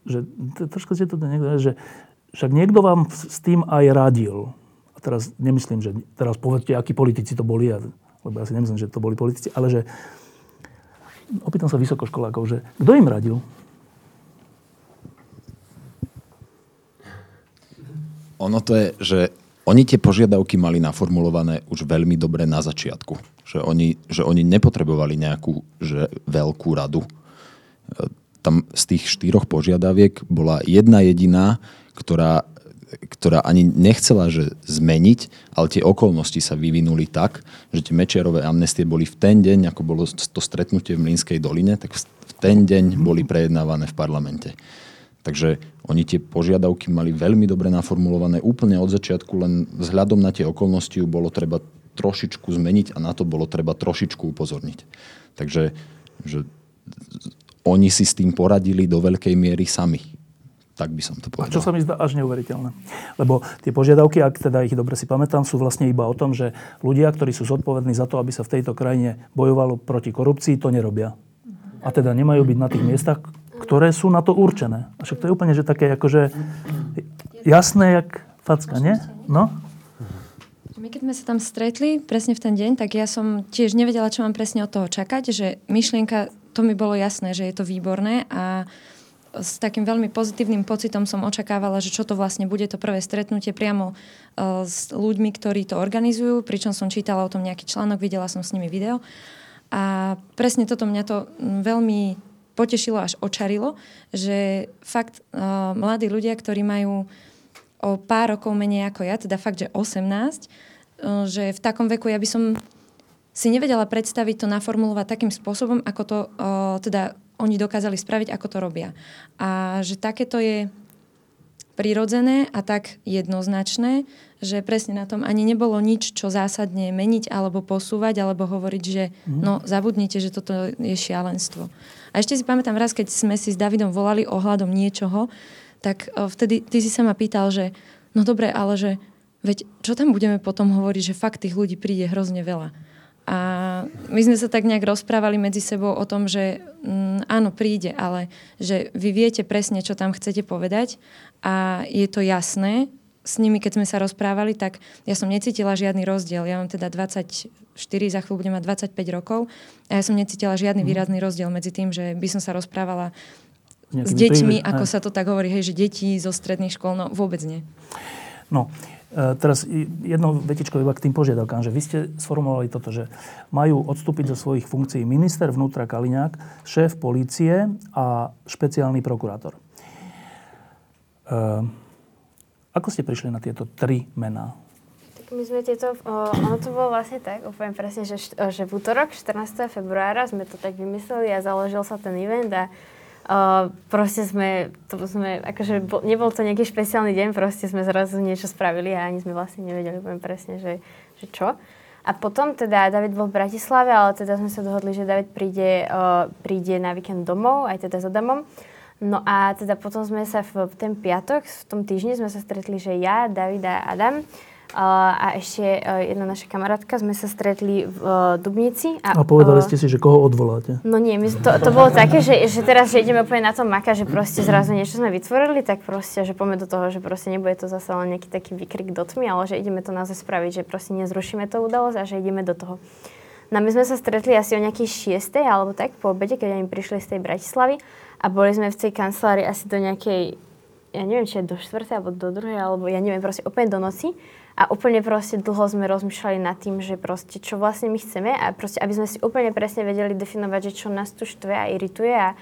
že trošku ste to niekto, že však niekto vám s tým aj radil. A teraz nemyslím, že teraz povedzte, akí politici to boli, lebo ja si nemyslím, že to boli politici, ale že opýtam sa vysokoškolákov, že kto im radil? Ono to je, že oni tie požiadavky mali naformulované už veľmi dobre na začiatku. Že oni, že oni nepotrebovali nejakú že veľkú radu. E, tam z tých štyroch požiadaviek bola jedna jediná, ktorá, ktorá ani nechcela že zmeniť, ale tie okolnosti sa vyvinuli tak, že tie Mečiarové amnestie boli v ten deň, ako bolo to stretnutie v Mlínskej doline, tak v ten deň boli prejednávané v parlamente. Takže oni tie požiadavky mali veľmi dobre naformulované úplne od začiatku, len vzhľadom na tie okolnosti bolo treba trošičku zmeniť a na to bolo treba trošičku upozorniť. Takže že oni si s tým poradili do veľkej miery sami. Tak by som to povedal. A čo sa mi zdá až neuveriteľné. Lebo tie požiadavky, ak teda ich dobre si pamätám, sú vlastne iba o tom, že ľudia, ktorí sú zodpovední za to, aby sa v tejto krajine bojovalo proti korupcii, to nerobia. A teda nemajú byť na tých miestach, ktoré sú na to určené. A však to je úplne, že také akože jasné, jak facka, nie? No? My keď sme sa tam stretli presne v ten deň, tak ja som tiež nevedela, čo mám presne od toho čakať, že myšlienka, to mi bolo jasné, že je to výborné a s takým veľmi pozitívnym pocitom som očakávala, že čo to vlastne bude to prvé stretnutie priamo uh, s ľuďmi, ktorí to organizujú, pričom som čítala o tom nejaký článok, videla som s nimi video. A presne toto mňa to veľmi potešilo až očarilo, že fakt uh, mladí ľudia, ktorí majú o pár rokov menej ako ja, teda fakt, že 18, uh, že v takom veku ja by som si nevedela predstaviť to naformulovať takým spôsobom, ako to uh, teda oni dokázali spraviť, ako to robia. A že takéto je prirodzené a tak jednoznačné, že presne na tom ani nebolo nič, čo zásadne meniť alebo posúvať, alebo hovoriť, že mm. no zabudnite, že toto je šialenstvo. A ešte si pamätám raz, keď sme si s Davidom volali ohľadom niečoho, tak vtedy ty si sa ma pýtal, že no dobre, ale že veď čo tam budeme potom hovoriť, že fakt tých ľudí príde hrozne veľa. A my sme sa tak nejak rozprávali medzi sebou o tom, že mm, áno, príde, ale že vy viete presne, čo tam chcete povedať a je to jasné. S nimi, keď sme sa rozprávali, tak ja som necítila žiadny rozdiel. Ja mám teda 24, za chvíľu budem mať 25 rokov a ja som necítila žiadny mm. výrazný rozdiel medzi tým, že by som sa rozprávala s deťmi, ako sa to tak hovorí, hej, že deti zo stredných škôl, no vôbec nie. No, teraz jedno vetičko iba k tým požiadavkám, že vy ste sformulovali toto, že majú odstúpiť zo svojich funkcií minister vnútra Kaliňák, šéf polície a špeciálny prokurátor. E, ako ste prišli na tieto tri mená? My sme tieto, ono to bolo vlastne tak, úplne presne, že, že v útorok 14. februára sme to tak vymysleli a založil sa ten event a o, proste sme, to sme, akože bol, nebol to nejaký špeciálny deň, proste sme zrazu niečo spravili a ani sme vlastne nevedeli úplne presne, že, že čo. A potom teda David bol v Bratislave, ale teda sme sa dohodli, že David príde, o, príde na víkend domov, aj teda s Adamom. No a teda potom sme sa v ten piatok, v tom týždni sme sa stretli, že ja, David a Adam a ešte e, jedna naša kamarátka, sme sa stretli v e, Dubnici. A, a povedali ste si, že koho odvoláte? No nie, my, to, to bolo také, že, že teraz, že ideme úplne na tom maka, že proste zrazu niečo sme vytvorili, tak proste, že poďme do toho, že proste nebude to zase len nejaký taký výkrik do tmy, ale že ideme to naozaj spraviť, že proste nezrušíme to udalosť a že ideme do toho. No my sme sa stretli asi o nejakej 6. alebo tak po obede, keď oni prišli z tej Bratislavy a boli sme v tej kancelárii asi do nejakej, ja neviem, či je do 4. alebo do 2. alebo ja neviem, proste úplne do noci. A úplne proste dlho sme rozmýšľali nad tým, že proste čo vlastne my chceme a proste aby sme si úplne presne vedeli definovať, že čo nás tu štve a irituje a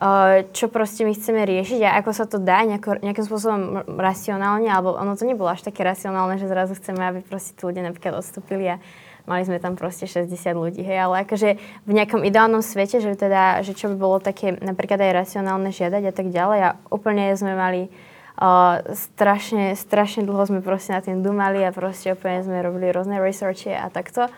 uh, čo proste my chceme riešiť a ako sa to dá nejako, nejakým spôsobom racionálne, alebo ono to nebolo až také racionálne, že zrazu chceme, aby proste tí ľudia napríklad odstúpili a mali sme tam proste 60 ľudí, hej, ale akože v nejakom ideálnom svete, že teda, že čo by bolo také napríklad aj racionálne žiadať a tak ďalej a úplne sme mali Uh, strašne, strašne dlho sme proste na tým dumali a proste úplne sme robili rôzne researche a takto.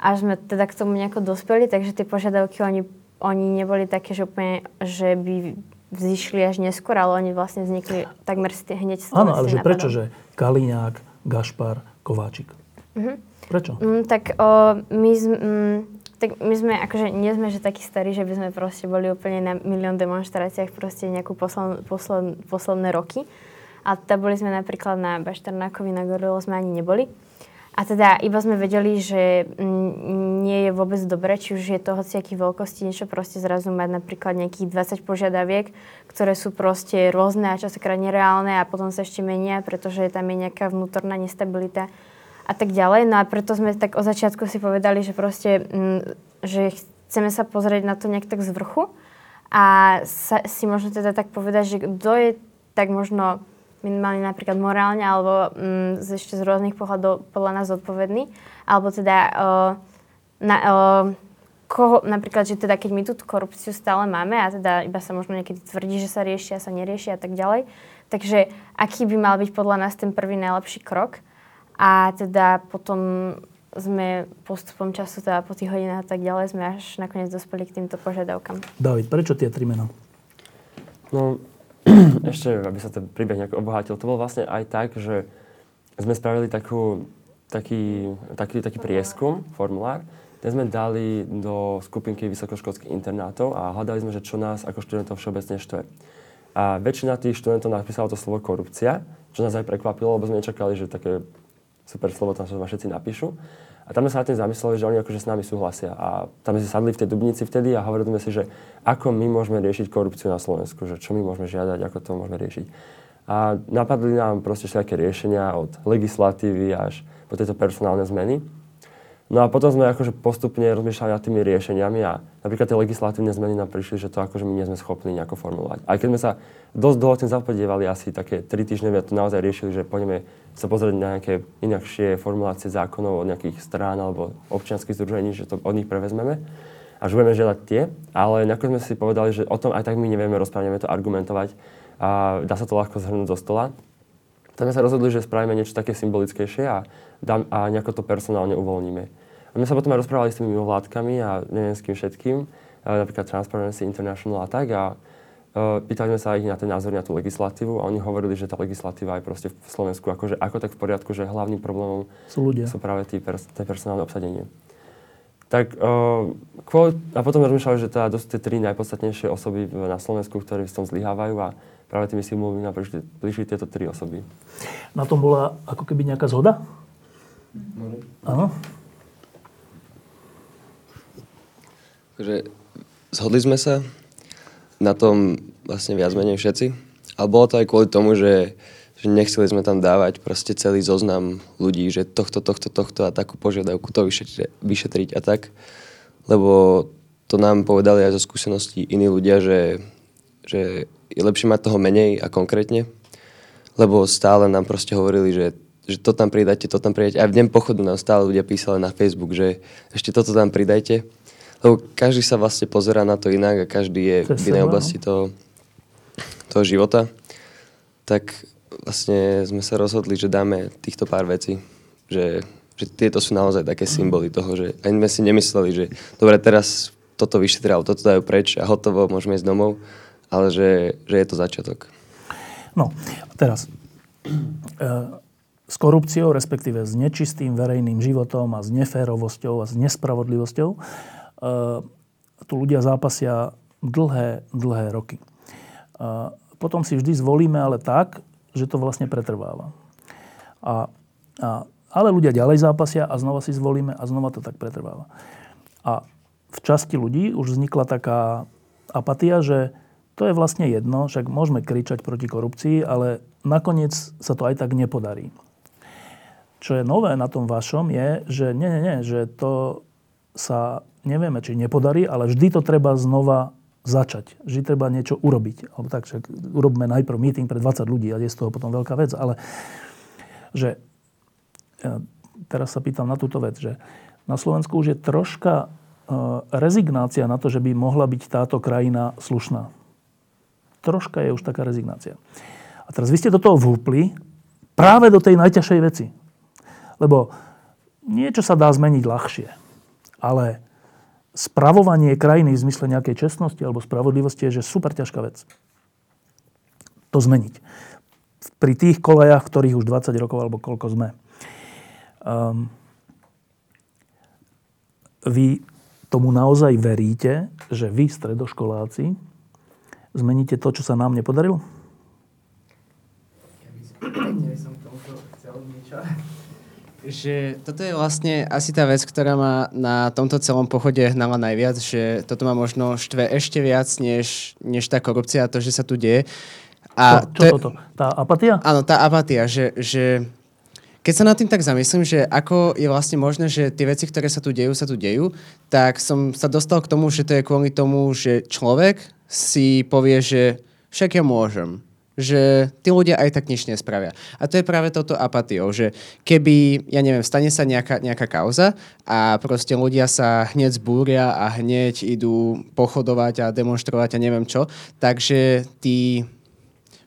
Až sme teda k tomu nejako dospeli, takže tie požiadavky oni, oni neboli také, že úplne, že by vzýšli až neskôr, ale oni vlastne vznikli takmer hneď s Áno, ale že prečo, že Kaliňák, Gašpar, Kováčik? Uh-huh. Prečo? Mm, tak o, my, mm, tak my sme, akože nie sme že takí starí, že by sme proste boli úplne na milión demonstráciách proste nejakú posled, posled, posledné roky. A teda boli sme napríklad na Bašternákovi, na Gorilo sme ani neboli. A teda iba sme vedeli, že nie je vôbec dobré, či už je to hociaký veľkosti, niečo proste zrazu mať napríklad nejakých 20 požiadaviek, ktoré sú proste rôzne a častokrát nereálne a potom sa ešte menia, pretože tam je nejaká vnútorná nestabilita a tak ďalej. No a preto sme tak od začiatku si povedali, že proste, mm, že chceme sa pozrieť na to nejak tak z vrchu a sa, si možno teda tak povedať, že kto je tak možno minimálne napríklad morálne alebo m, z, ešte z rôznych pohľadov podľa nás zodpovedný. Alebo teda o, na, o, koho, napríklad, že teda keď my tú korupciu stále máme a teda iba sa možno niekedy tvrdí, že sa rieši a sa nerieši a tak ďalej. Takže aký by mal byť podľa nás ten prvý najlepší krok? A teda potom sme postupom času, teda po tých hodinách a tak ďalej, sme až nakoniec dospeli k týmto požiadavkám. David, prečo tie tri mená? No, ešte, aby sa ten príbeh nejak obohatil, to bolo vlastne aj tak, že sme spravili takú, taký, taký, taký prieskum, formulár, kde sme dali do skupinky vysokoškolských internátov a hľadali sme, že čo nás ako študentov všeobecne štve. A väčšina tých študentov napísala to slovo korupcia, čo nás aj prekvapilo, lebo sme nečakali, že také super slovo tam sa všetci napíšu. A tam sme sa na tým zamysleli, že oni akože s nami súhlasia. A tam sme si sadli v tej Dubnici vtedy a hovorili sme si, že ako my môžeme riešiť korupciu na Slovensku, že čo my môžeme žiadať, ako to môžeme riešiť. A napadli nám proste všetké riešenia od legislatívy až po tieto personálne zmeny. No a potom sme akože postupne rozmýšľali nad tými riešeniami a napríklad tie legislatívne zmeny nám prišli, že to akože my nie sme schopní nejako formulovať. Aj keď sme sa dosť dlho tým zapodievali, asi také tri týždne, to naozaj riešili, že poďme sa pozrieť na nejaké inakšie formulácie zákonov od nejakých strán alebo občianských združení, že to od nich prevezmeme a že budeme žiadať tie, ale nakoniec sme si povedali, že o tom aj tak my nevieme rozprávať, nevieme to argumentovať a dá sa to ľahko zhrnúť zo stola. Tak sme sa rozhodli, že spravíme niečo také symbolickejšie a dám, a nejako to personálne uvoľníme. A my sa potom aj rozprávali s tými mimovládkami a neviem s kým všetkým, napríklad Transparency International a tak. A uh, pýtali sme sa ich na ten názor na tú legislatívu a oni hovorili, že tá legislatíva je proste v Slovensku akože, ako tak v poriadku, že hlavným problémom sú, ľudia. sú práve tí pers- tie personálne obsadenie. Tak uh, kvôli, a potom rozmýšľali, že teda dosť tie tri najpodstatnejšie osoby na Slovensku, ktoré v tom zlyhávajú a práve tými symbolmi nám prišli, prišli tieto tri osoby. Na tom bola ako keby nejaká zhoda? Áno. Takže zhodli sme sa na tom vlastne viac menej všetci. Ale bolo to aj kvôli tomu, že, že nechceli sme tam dávať proste celý zoznam ľudí, že tohto, tohto, tohto a takú požiadavku to vyšetriť, vyšetriť a tak. Lebo to nám povedali aj zo skúseností iní ľudia, že, že je lepšie mať toho menej a konkrétne. Lebo stále nám proste hovorili, že že to tam pridajte, to tam pridajte. Aj v deň pochodu nám stále ľudia písali na Facebook, že ešte toto tam pridajte. Lebo každý sa vlastne pozera na to inak a každý je v inej oblasti toho, toho života. Tak vlastne sme sa rozhodli, že dáme týchto pár vecí. Že, že tieto sú naozaj také symboly toho, že ani sme si nemysleli, že dobre, teraz toto vyšetria, toto dajú preč a hotovo, môžeme ísť domov, ale že, že je to začiatok. No, a teraz. E, s korupciou, respektíve s nečistým verejným životom a s neférovosťou a s nespravodlivosťou e, tu ľudia zápasia dlhé, dlhé roky. E, potom si vždy zvolíme ale tak, že to vlastne pretrváva. A, a, ale ľudia ďalej zápasia a znova si zvolíme a znova to tak pretrváva. A v časti ľudí už vznikla taká apatia, že to je vlastne jedno, však môžeme kričať proti korupcii, ale nakoniec sa to aj tak nepodarí. Čo je nové na tom vašom je, že nie, nie, nie, že to sa nevieme, či nepodarí, ale vždy to treba znova začať. Vždy treba niečo urobiť. Alebo tak, však urobíme najprv meeting pre 20 ľudí a je z toho potom veľká vec. Ale že ja teraz sa pýtam na túto vec, že na Slovensku už je troška E, rezignácia na to, že by mohla byť táto krajina slušná. Troška je už taká rezignácia. A teraz vy ste do toho vhúpli práve do tej najťažšej veci. Lebo niečo sa dá zmeniť ľahšie. Ale spravovanie krajiny v zmysle nejakej čestnosti alebo spravodlivosti je že super ťažká vec. To zmeniť. Pri tých kolejach, ktorých už 20 rokov alebo koľko sme. Um, vy tomu naozaj veríte, že vy, stredoškoláci, zmeníte to, čo sa nám nepodarilo? Že toto je vlastne asi tá vec, ktorá ma na tomto celom pochode hnala najviac, že toto ma možno štve ešte viac, než, než tá korupcia a to, že sa tu deje. A čo, čo to toto? Tá apatia? Áno, tá apatia, že, že keď sa nad tým tak zamyslím, že ako je vlastne možné, že tie veci, ktoré sa tu dejú, sa tu dejú, tak som sa dostal k tomu, že to je kvôli tomu, že človek si povie, že však ja môžem že tí ľudia aj tak nič nespravia. A to je práve toto apatiou, že keby, ja neviem, stane sa nejaká, nejaká kauza a proste ľudia sa hneď zbúria a hneď idú pochodovať a demonstrovať a neviem čo, takže tí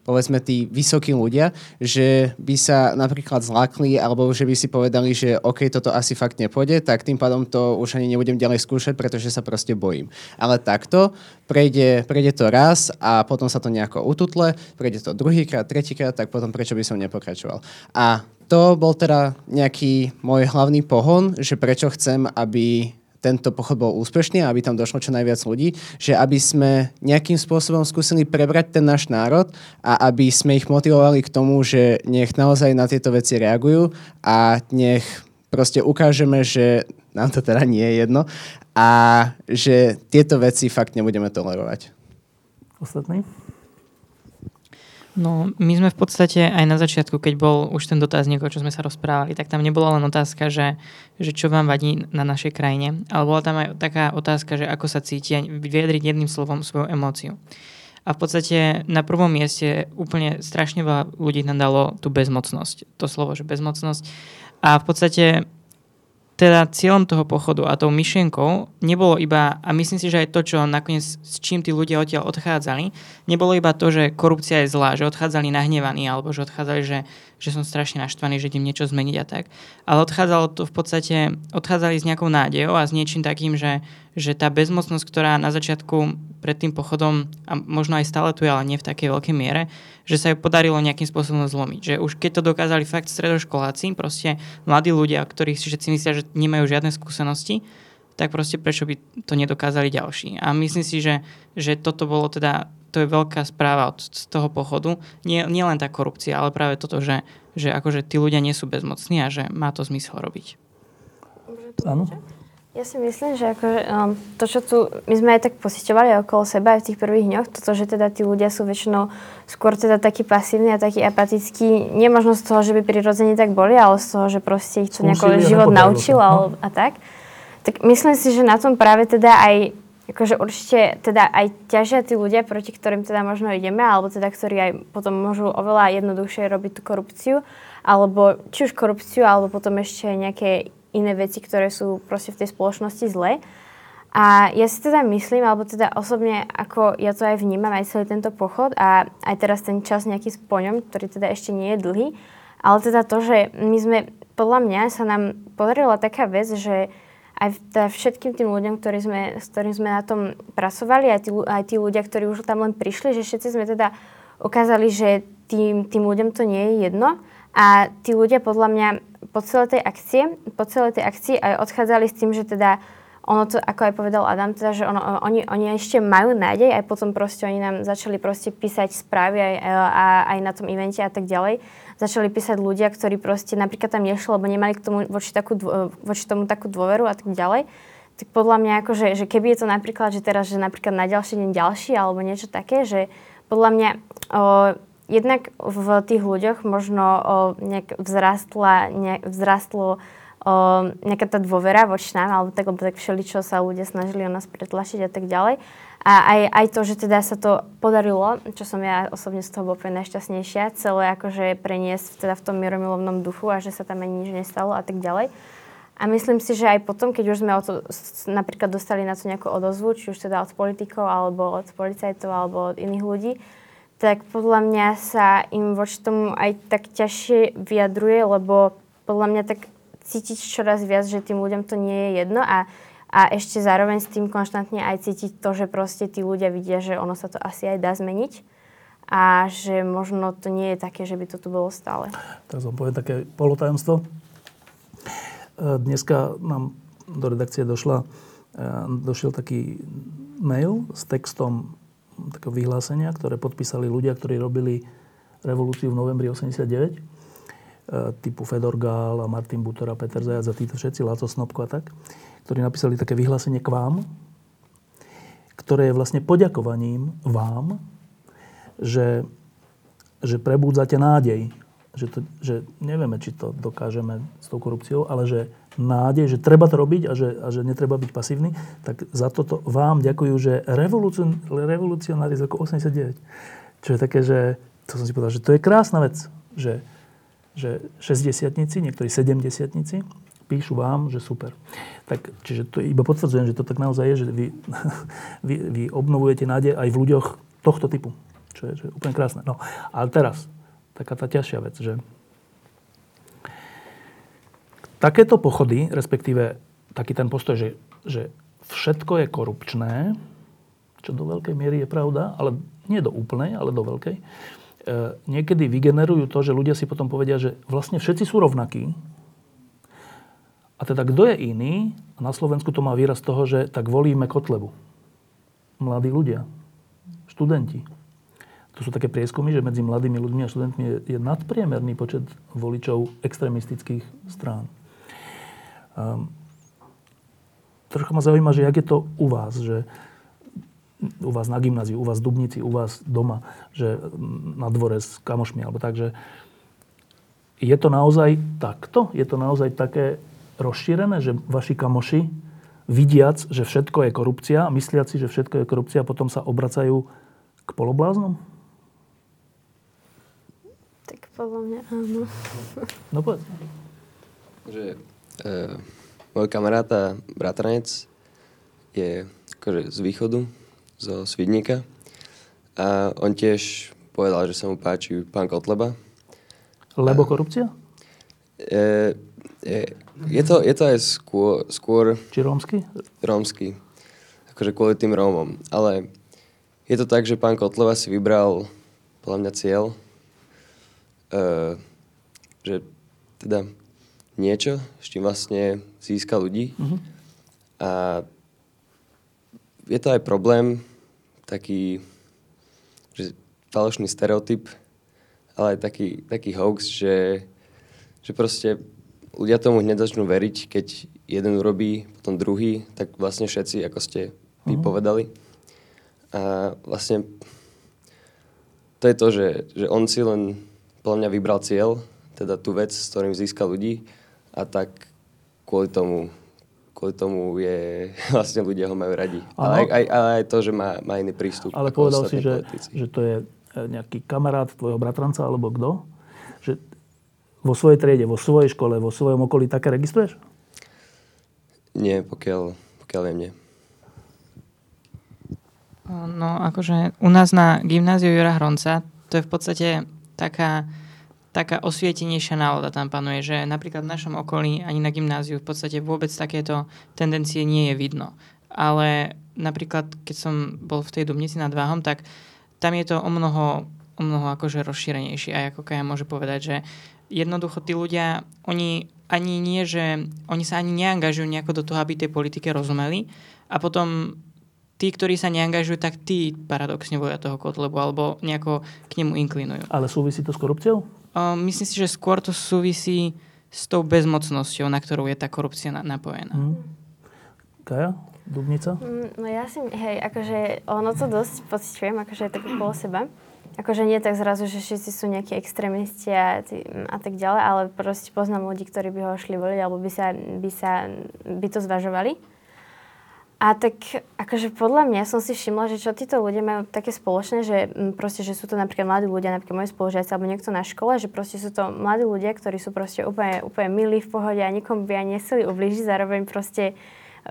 povedzme tí vysokí ľudia, že by sa napríklad zlakli alebo že by si povedali, že OK, toto asi fakt nepôjde, tak tým pádom to už ani nebudem ďalej skúšať, pretože sa proste bojím. Ale takto prejde, prejde to raz a potom sa to nejako ututle, prejde to druhýkrát, tretíkrát, tak potom prečo by som nepokračoval. A to bol teda nejaký môj hlavný pohon, že prečo chcem, aby tento pochod bol úspešný a aby tam došlo čo najviac ľudí, že aby sme nejakým spôsobom skúsili prebrať ten náš národ a aby sme ich motivovali k tomu, že nech naozaj na tieto veci reagujú a nech proste ukážeme, že nám to teda nie je jedno a že tieto veci fakt nebudeme tolerovať. Ostatní? No, my sme v podstate aj na začiatku, keď bol už ten dotazník, o čo sme sa rozprávali, tak tam nebola len otázka, že, že čo vám vadí na našej krajine, ale bola tam aj taká otázka, že ako sa cíti vyjadriť jedným slovom svoju emóciu. A v podstate na prvom mieste úplne strašne veľa ľudí nám dalo tú bezmocnosť. To slovo, že bezmocnosť. A v podstate teda cieľom toho pochodu a tou myšlienkou nebolo iba, a myslím si, že aj to, čo nakoniec s čím tí ľudia odtiaľ odchádzali, nebolo iba to, že korupcia je zlá, že odchádzali nahnevaní, alebo že odchádzali, že, že som strašne naštvaný, že idem niečo zmeniť a tak. Ale odchádzalo to v podstate, odchádzali s nejakou nádejou a s niečím takým, že, že tá bezmocnosť, ktorá na začiatku pred tým pochodom, a možno aj stále tu je, ale nie v takej veľkej miere, že sa ju podarilo nejakým spôsobom zlomiť. Že už keď to dokázali fakt stredoškoláci, proste mladí ľudia, ktorí si všetci myslia, že nemajú žiadne skúsenosti, tak proste prečo by to nedokázali ďalší. A myslím si, že, že toto bolo teda, to je veľká správa od z toho pochodu. Nie, nie len tá korupcia, ale práve toto, že, že akože tí ľudia nie sú bezmocní a že má to zmysel robiť. Áno. Ja si myslím, že akože, um, to, čo tu, my sme aj tak pociťovali okolo seba aj v tých prvých dňoch, toto, že teda tí ľudia sú väčšinou skôr teda takí pasívni a takí apatickí, nie možno z toho, že by prirodzene tak boli, ale z toho, že proste ich to nejako život naučil no. a tak. Tak myslím si, že na tom práve teda aj akože určite teda aj ťažia tí ľudia, proti ktorým teda možno ideme, alebo teda ktorí aj potom môžu oveľa jednoduchšie robiť tú korupciu alebo či už korupciu, alebo potom ešte nejaké iné veci, ktoré sú proste v tej spoločnosti zlé. A ja si teda myslím, alebo teda osobne, ako ja to aj vnímam, aj celý tento pochod a aj teraz ten čas nejaký s poňom, ktorý teda ešte nie je dlhý, ale teda to, že my sme, podľa mňa sa nám podarila taká vec, že aj teda všetkým tým ľuďom, ktorí sme, s ktorým sme na tom pracovali, aj tí, aj tí ľudia, ktorí už tam len prišli, že všetci sme teda ukázali, že tým, tým ľuďom to nie je jedno. A tí ľudia podľa mňa po celej tej akcie, po celej tej akcii aj odchádzali s tým, že teda ono to, ako aj povedal Adam, teda, že ono, oni, oni ešte majú nádej, aj potom proste oni nám začali proste písať správy aj, a, aj na tom evente a tak ďalej. Začali písať ľudia, ktorí proste napríklad tam nešli, lebo nemali k tomu voči, takú, voči tomu takú dôveru a tak ďalej. Tak podľa mňa, akože, že keby je to napríklad, že teraz, že napríklad na ďalší deň ďalší alebo niečo také, že podľa mňa o, jednak v tých ľuďoch možno o, nejak vzrastla, nejak vzrastlo o, nejaká tá dôvera voči nám, alebo tak, lebo tak všeli, čo sa ľudia snažili o nás pretlačiť a tak ďalej. A aj, aj to, že teda sa to podarilo, čo som ja osobne z toho bola najšťastnejšia, celé akože preniesť teda v tom mieromilovnom duchu a že sa tam ani nič nestalo a tak ďalej. A myslím si, že aj potom, keď už sme o to napríklad dostali na to nejakú odozvu, či už teda od politikov, alebo od policajtov, alebo od iných ľudí, tak podľa mňa sa im voči tomu aj tak ťažšie vyjadruje, lebo podľa mňa tak cítiť čoraz viac, že tým ľuďom to nie je jedno a, a ešte zároveň s tým konštantne aj cítiť to, že proste tí ľudia vidia, že ono sa to asi aj dá zmeniť a že možno to nie je také, že by to tu bolo stále. Tak som povedal také polotajomstvo. E, dneska nám do redakcie došla, e, došiel taký mail s textom takého vyhlásenia, ktoré podpísali ľudia, ktorí robili revolúciu v novembri 89 E, typu Fedor Gál a Martin Butor a Peter Zajac a títo všetci, Laco Snobko a tak, ktorí napísali také vyhlásenie k vám, ktoré je vlastne poďakovaním vám, že, že prebúdzate nádej. Že, to, že nevieme, či to dokážeme s tou korupciou, ale že nádej, že treba to robiť a že, a že netreba byť pasívny, tak za toto vám ďakujú, že revolucionári z roku 89. Čo je také, že to som si povedal, že to je krásna vec, že že 60 niektorí 70 píšu vám, že super. Tak, čiže to iba potvrdzujem, že to tak naozaj je, že vy, vy, vy obnovujete nádej aj v ľuďoch tohto typu. Čo je, čo je úplne krásne. No, ale teraz, taká tá ťažšia vec, že takéto pochody, respektíve taký ten postoj, že, že všetko je korupčné, čo do veľkej miery je pravda, ale nie do úplnej, ale do veľkej, E, niekedy vygenerujú to, že ľudia si potom povedia, že vlastne všetci sú rovnakí. A teda kto je iný? A na Slovensku to má výraz toho, že tak volíme Kotlebu. Mladí ľudia, študenti. To sú také prieskumy, že medzi mladými ľuďmi a študentmi je, je nadpriemerný počet voličov extremistických strán. Um, trošku ma zaujíma, že jak je to u vás, že u vás na gymnáziu, u vás v Dubnici, u vás doma, že na dvore s kamošmi, alebo tak, že je to naozaj takto? Je to naozaj také rozšírené, že vaši kamoši, vidiac, že všetko je korupcia, mysliac si, že všetko je korupcia, potom sa obracajú k polobláznom? Tak podľa mňa áno. No povedz. Že e, môj kamaráta, bratranec, je akože z východu, zo Svidníka. A on tiež povedal, že sa mu páči pán Kotleba. Lebo korupcia? Je, je, je, to, je to aj skôr... skôr Či rómsky? Rómsky. Akože kvôli tým Rómom. Ale je to tak, že pán Kotleba si vybral podľa mňa cieľ, uh, že teda niečo, s čím vlastne získa ľudí. Uh-huh. A je to aj problém, taký že falošný stereotyp, ale aj taký, taký hoax, že, že proste ľudia tomu hneď začnú veriť, keď jeden urobí, potom druhý, tak vlastne všetci, ako ste vypovedali. Mhm. A vlastne to je to, že, že on si len podľa mňa vybral cieľ, teda tú vec, s ktorým získa ľudí a tak kvôli tomu kvôli tomu je, vlastne ľudia ho majú radi. Ale aj, aj, ale aj to, že má, má iný prístup. Ale povedal si, že, že to je e, nejaký kamarát tvojho bratranca alebo kto? Že v vo svojej triede, vo svojej škole, vo svojom okolí také registruješ? Nie, pokiaľ, pokiaľ viem, nie. No, akože u nás na gymnáziu Jura Hronca to je v podstate taká, taká osvietenejšia nálada tam panuje, že napríklad v našom okolí ani na gymnáziu v podstate vôbec takéto tendencie nie je vidno. Ale napríklad, keď som bol v tej Dubnici nad Váhom, tak tam je to o mnoho, o mnoho akože rozšírenejšie. A ako Kaja môže povedať, že jednoducho tí ľudia, oni ani nie, že oni sa ani neangažujú nejako do toho, aby tej politike rozumeli. A potom tí, ktorí sa neangažujú, tak tí paradoxne volia toho Kotlebu alebo nejako k nemu inklinujú. Ale súvisí to s korupciou? Uh, myslím si, že skôr to súvisí s tou bezmocnosťou, na ktorú je tá korupcia na- napojená. Hm. Kaja? Dubnica? Mm, No ja si, hej, akože ono to dosť pocitujem, akože tak okolo seba. Akože nie tak zrazu, že všetci sú nejakí extrémisti a, a tak ďalej, ale proste poznám ľudí, ktorí by ho šli voliť, alebo by sa, by sa, by to zvažovali. A tak akože podľa mňa som si všimla, že čo títo ľudia majú také spoločné, že mm, proste, že sú to napríklad mladí ľudia, napríklad moji spolužiaci alebo niekto na škole, že proste sú to mladí ľudia, ktorí sú proste úplne, úplne milí v pohode a nikomu by aj nechceli ublížiť, zároveň proste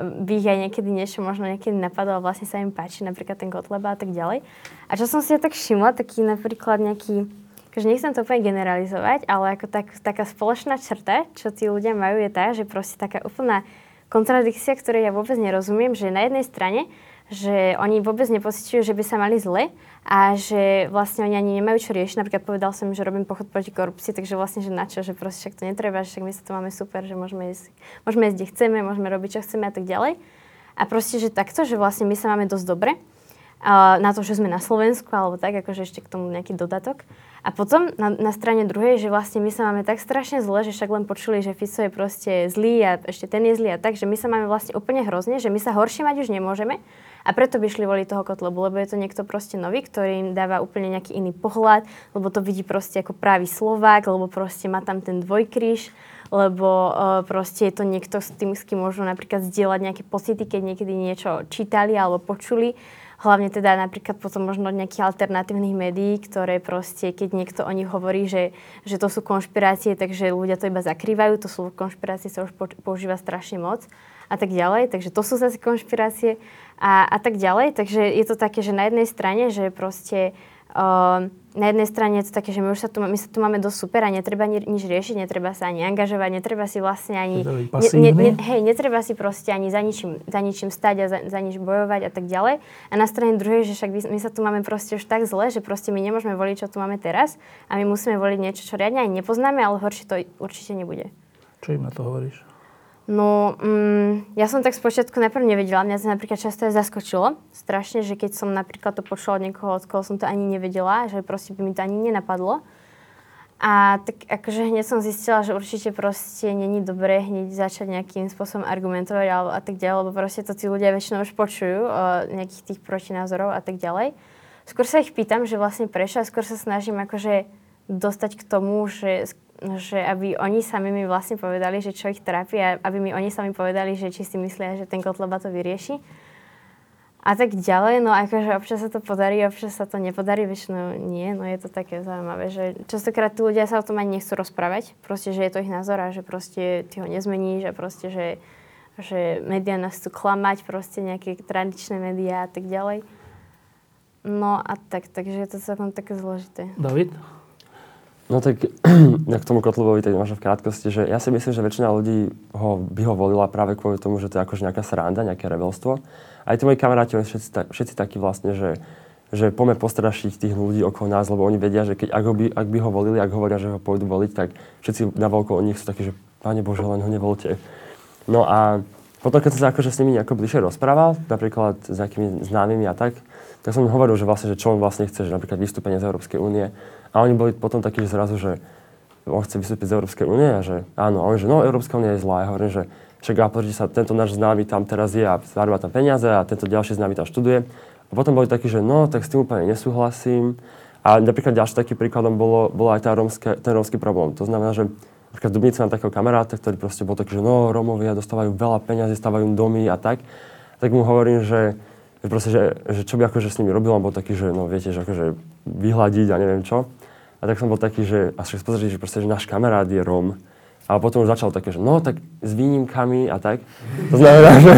by ich aj niekedy niečo možno niekedy napadlo a vlastne sa im páči, napríklad ten Kotleba a tak ďalej. A čo som si ja tak všimla, taký napríklad nejaký, akože nechcem to úplne generalizovať, ale ako tak, taká spoločná črta, čo tí ľudia majú, je tá, že proste taká úplná kontradikcia, ktorej ja vôbec nerozumiem, že na jednej strane, že oni vôbec nepocitujú, že by sa mali zle a že vlastne oni ani nemajú čo riešiť. Napríklad povedal som, že robím pochod proti korupcii, takže vlastne, že na čo, že proste však to netreba, že však my sa tu máme super, že môžeme ísť, môžeme ísť, kde chceme, môžeme robiť, čo chceme a tak ďalej. A proste, že takto, že vlastne my sa máme dosť dobre a na to, že sme na Slovensku, alebo tak, akože ešte k tomu nejaký dodatok. A potom na, na strane druhej, že vlastne my sa máme tak strašne zle, že však len počuli, že Fico je proste zlý a ešte ten je zlý a tak, že my sa máme vlastne úplne hrozne, že my sa horšie mať už nemôžeme a preto by šli voliť toho Kotlebu, lebo je to niekto proste nový, ktorý im dáva úplne nejaký iný pohľad, lebo to vidí proste ako pravý Slovák, lebo proste má tam ten dvojkríž, lebo uh, proste je to niekto, s tým, s kým môžu napríklad zdieľať nejaké pocity, keď niekedy niečo čítali alebo počuli. Hlavne teda napríklad potom možno nejakých alternatívnych médií, ktoré proste, keď niekto o nich hovorí, že, že to sú konšpirácie, takže ľudia to iba zakrývajú, to sú konšpirácie sa už používa strašne moc a tak ďalej, takže to sú zase konšpirácie a, a tak ďalej. Takže je to také, že na jednej strane, že proste uh, na jednej strane je to také, že my už sa tu, my sa tu máme dosť super a netreba ni, nič riešiť, netreba sa ani angažovať, netreba si vlastne ani... Ne, ne, ne, hej, netreba si proste ani za ničím, za ničím stať a za, za nič bojovať a tak ďalej. A na strane druhej, že však my, my sa tu máme proste už tak zle, že proste my nemôžeme voliť, čo tu máme teraz a my musíme voliť niečo, čo riadne ani nepoznáme, ale horšie to určite nebude. Čo im na to hovoríš? No, mm, ja som tak spočiatku najprv nevedela. Mňa to napríklad často aj zaskočilo. Strašne, že keď som napríklad to počula od niekoho, od koho som to ani nevedela, že proste by mi to ani nenapadlo. A tak akože hneď som zistila, že určite proste není dobré hneď začať nejakým spôsobom argumentovať alebo a tak ďalej, lebo proste to tí ľudia väčšinou už počujú o nejakých tých protinázorov a tak ďalej. Skôr sa ich pýtam, že vlastne prečo a skôr sa snažím akože dostať k tomu, že že aby oni sami mi vlastne povedali, že čo ich trápi a aby mi oni sami povedali, že či si myslia, že ten Kotleba to vyrieši. A tak ďalej, no akože občas sa to podarí, občas sa to nepodarí, väčšinou nie, no je to také zaujímavé, že častokrát tí ľudia sa o tom ani nechcú rozprávať, proste, že je to ich názor a že proste ty ho nezmeníš a proste, že, že médiá nás chcú klamať, proste nejaké tradičné médiá a tak ďalej. No a tak, takže je to celkom také zložité. David? No tak k tomu Kotlebovi tak možno v krátkosti, že ja si myslím, že väčšina ľudí ho, by ho volila práve kvôli tomu, že to je akože nejaká sranda, nejaké rebelstvo. Aj tí moji kamaráti, oni všetci, všetci takí vlastne, že, že poďme postrašiť tých ľudí okolo nás, lebo oni vedia, že keď, ak, ho by, ak by ho volili, ak hovoria, že ho pôjdu voliť, tak všetci na okolo nich sú takí, že Pane Bože, len ho nevolte. No a potom, keď som sa akože s nimi nejako bližšie rozprával, napríklad s nejakými známymi a tak, tak som hovoril, že vlastne, že čo on vlastne chce, že napríklad vystúpenie z Európskej únie. A oni boli potom takí, že zrazu, že on chce vystúpiť z Európskej únie a že áno. A oni, že no, Európska únia je zlá. Ja hovorím, že však a sa, tento náš známy tam teraz je a zarába tam peniaze a tento ďalší známy tam študuje. A potom boli takí, že no, tak s tým úplne nesúhlasím. A napríklad ďalší taký príkladom bolo, bolo aj tá rómske, ten rómsky problém. To znamená, že napríklad v Dubnici mám takého kamaráta, ktorý proste bol taký, že no, Rómovia dostávajú veľa peniazy, stávajú domy a tak. Tak mu hovorím, že, že proste, že, že čo by akože s nimi robil, on bol taký, že no viete, že akože vyhľadiť a neviem čo. A tak som bol taký, že, a však pozrieť, že proste, že náš kamarát je Rom. A potom už začal také, že no tak s výnimkami a tak. To znamená, že,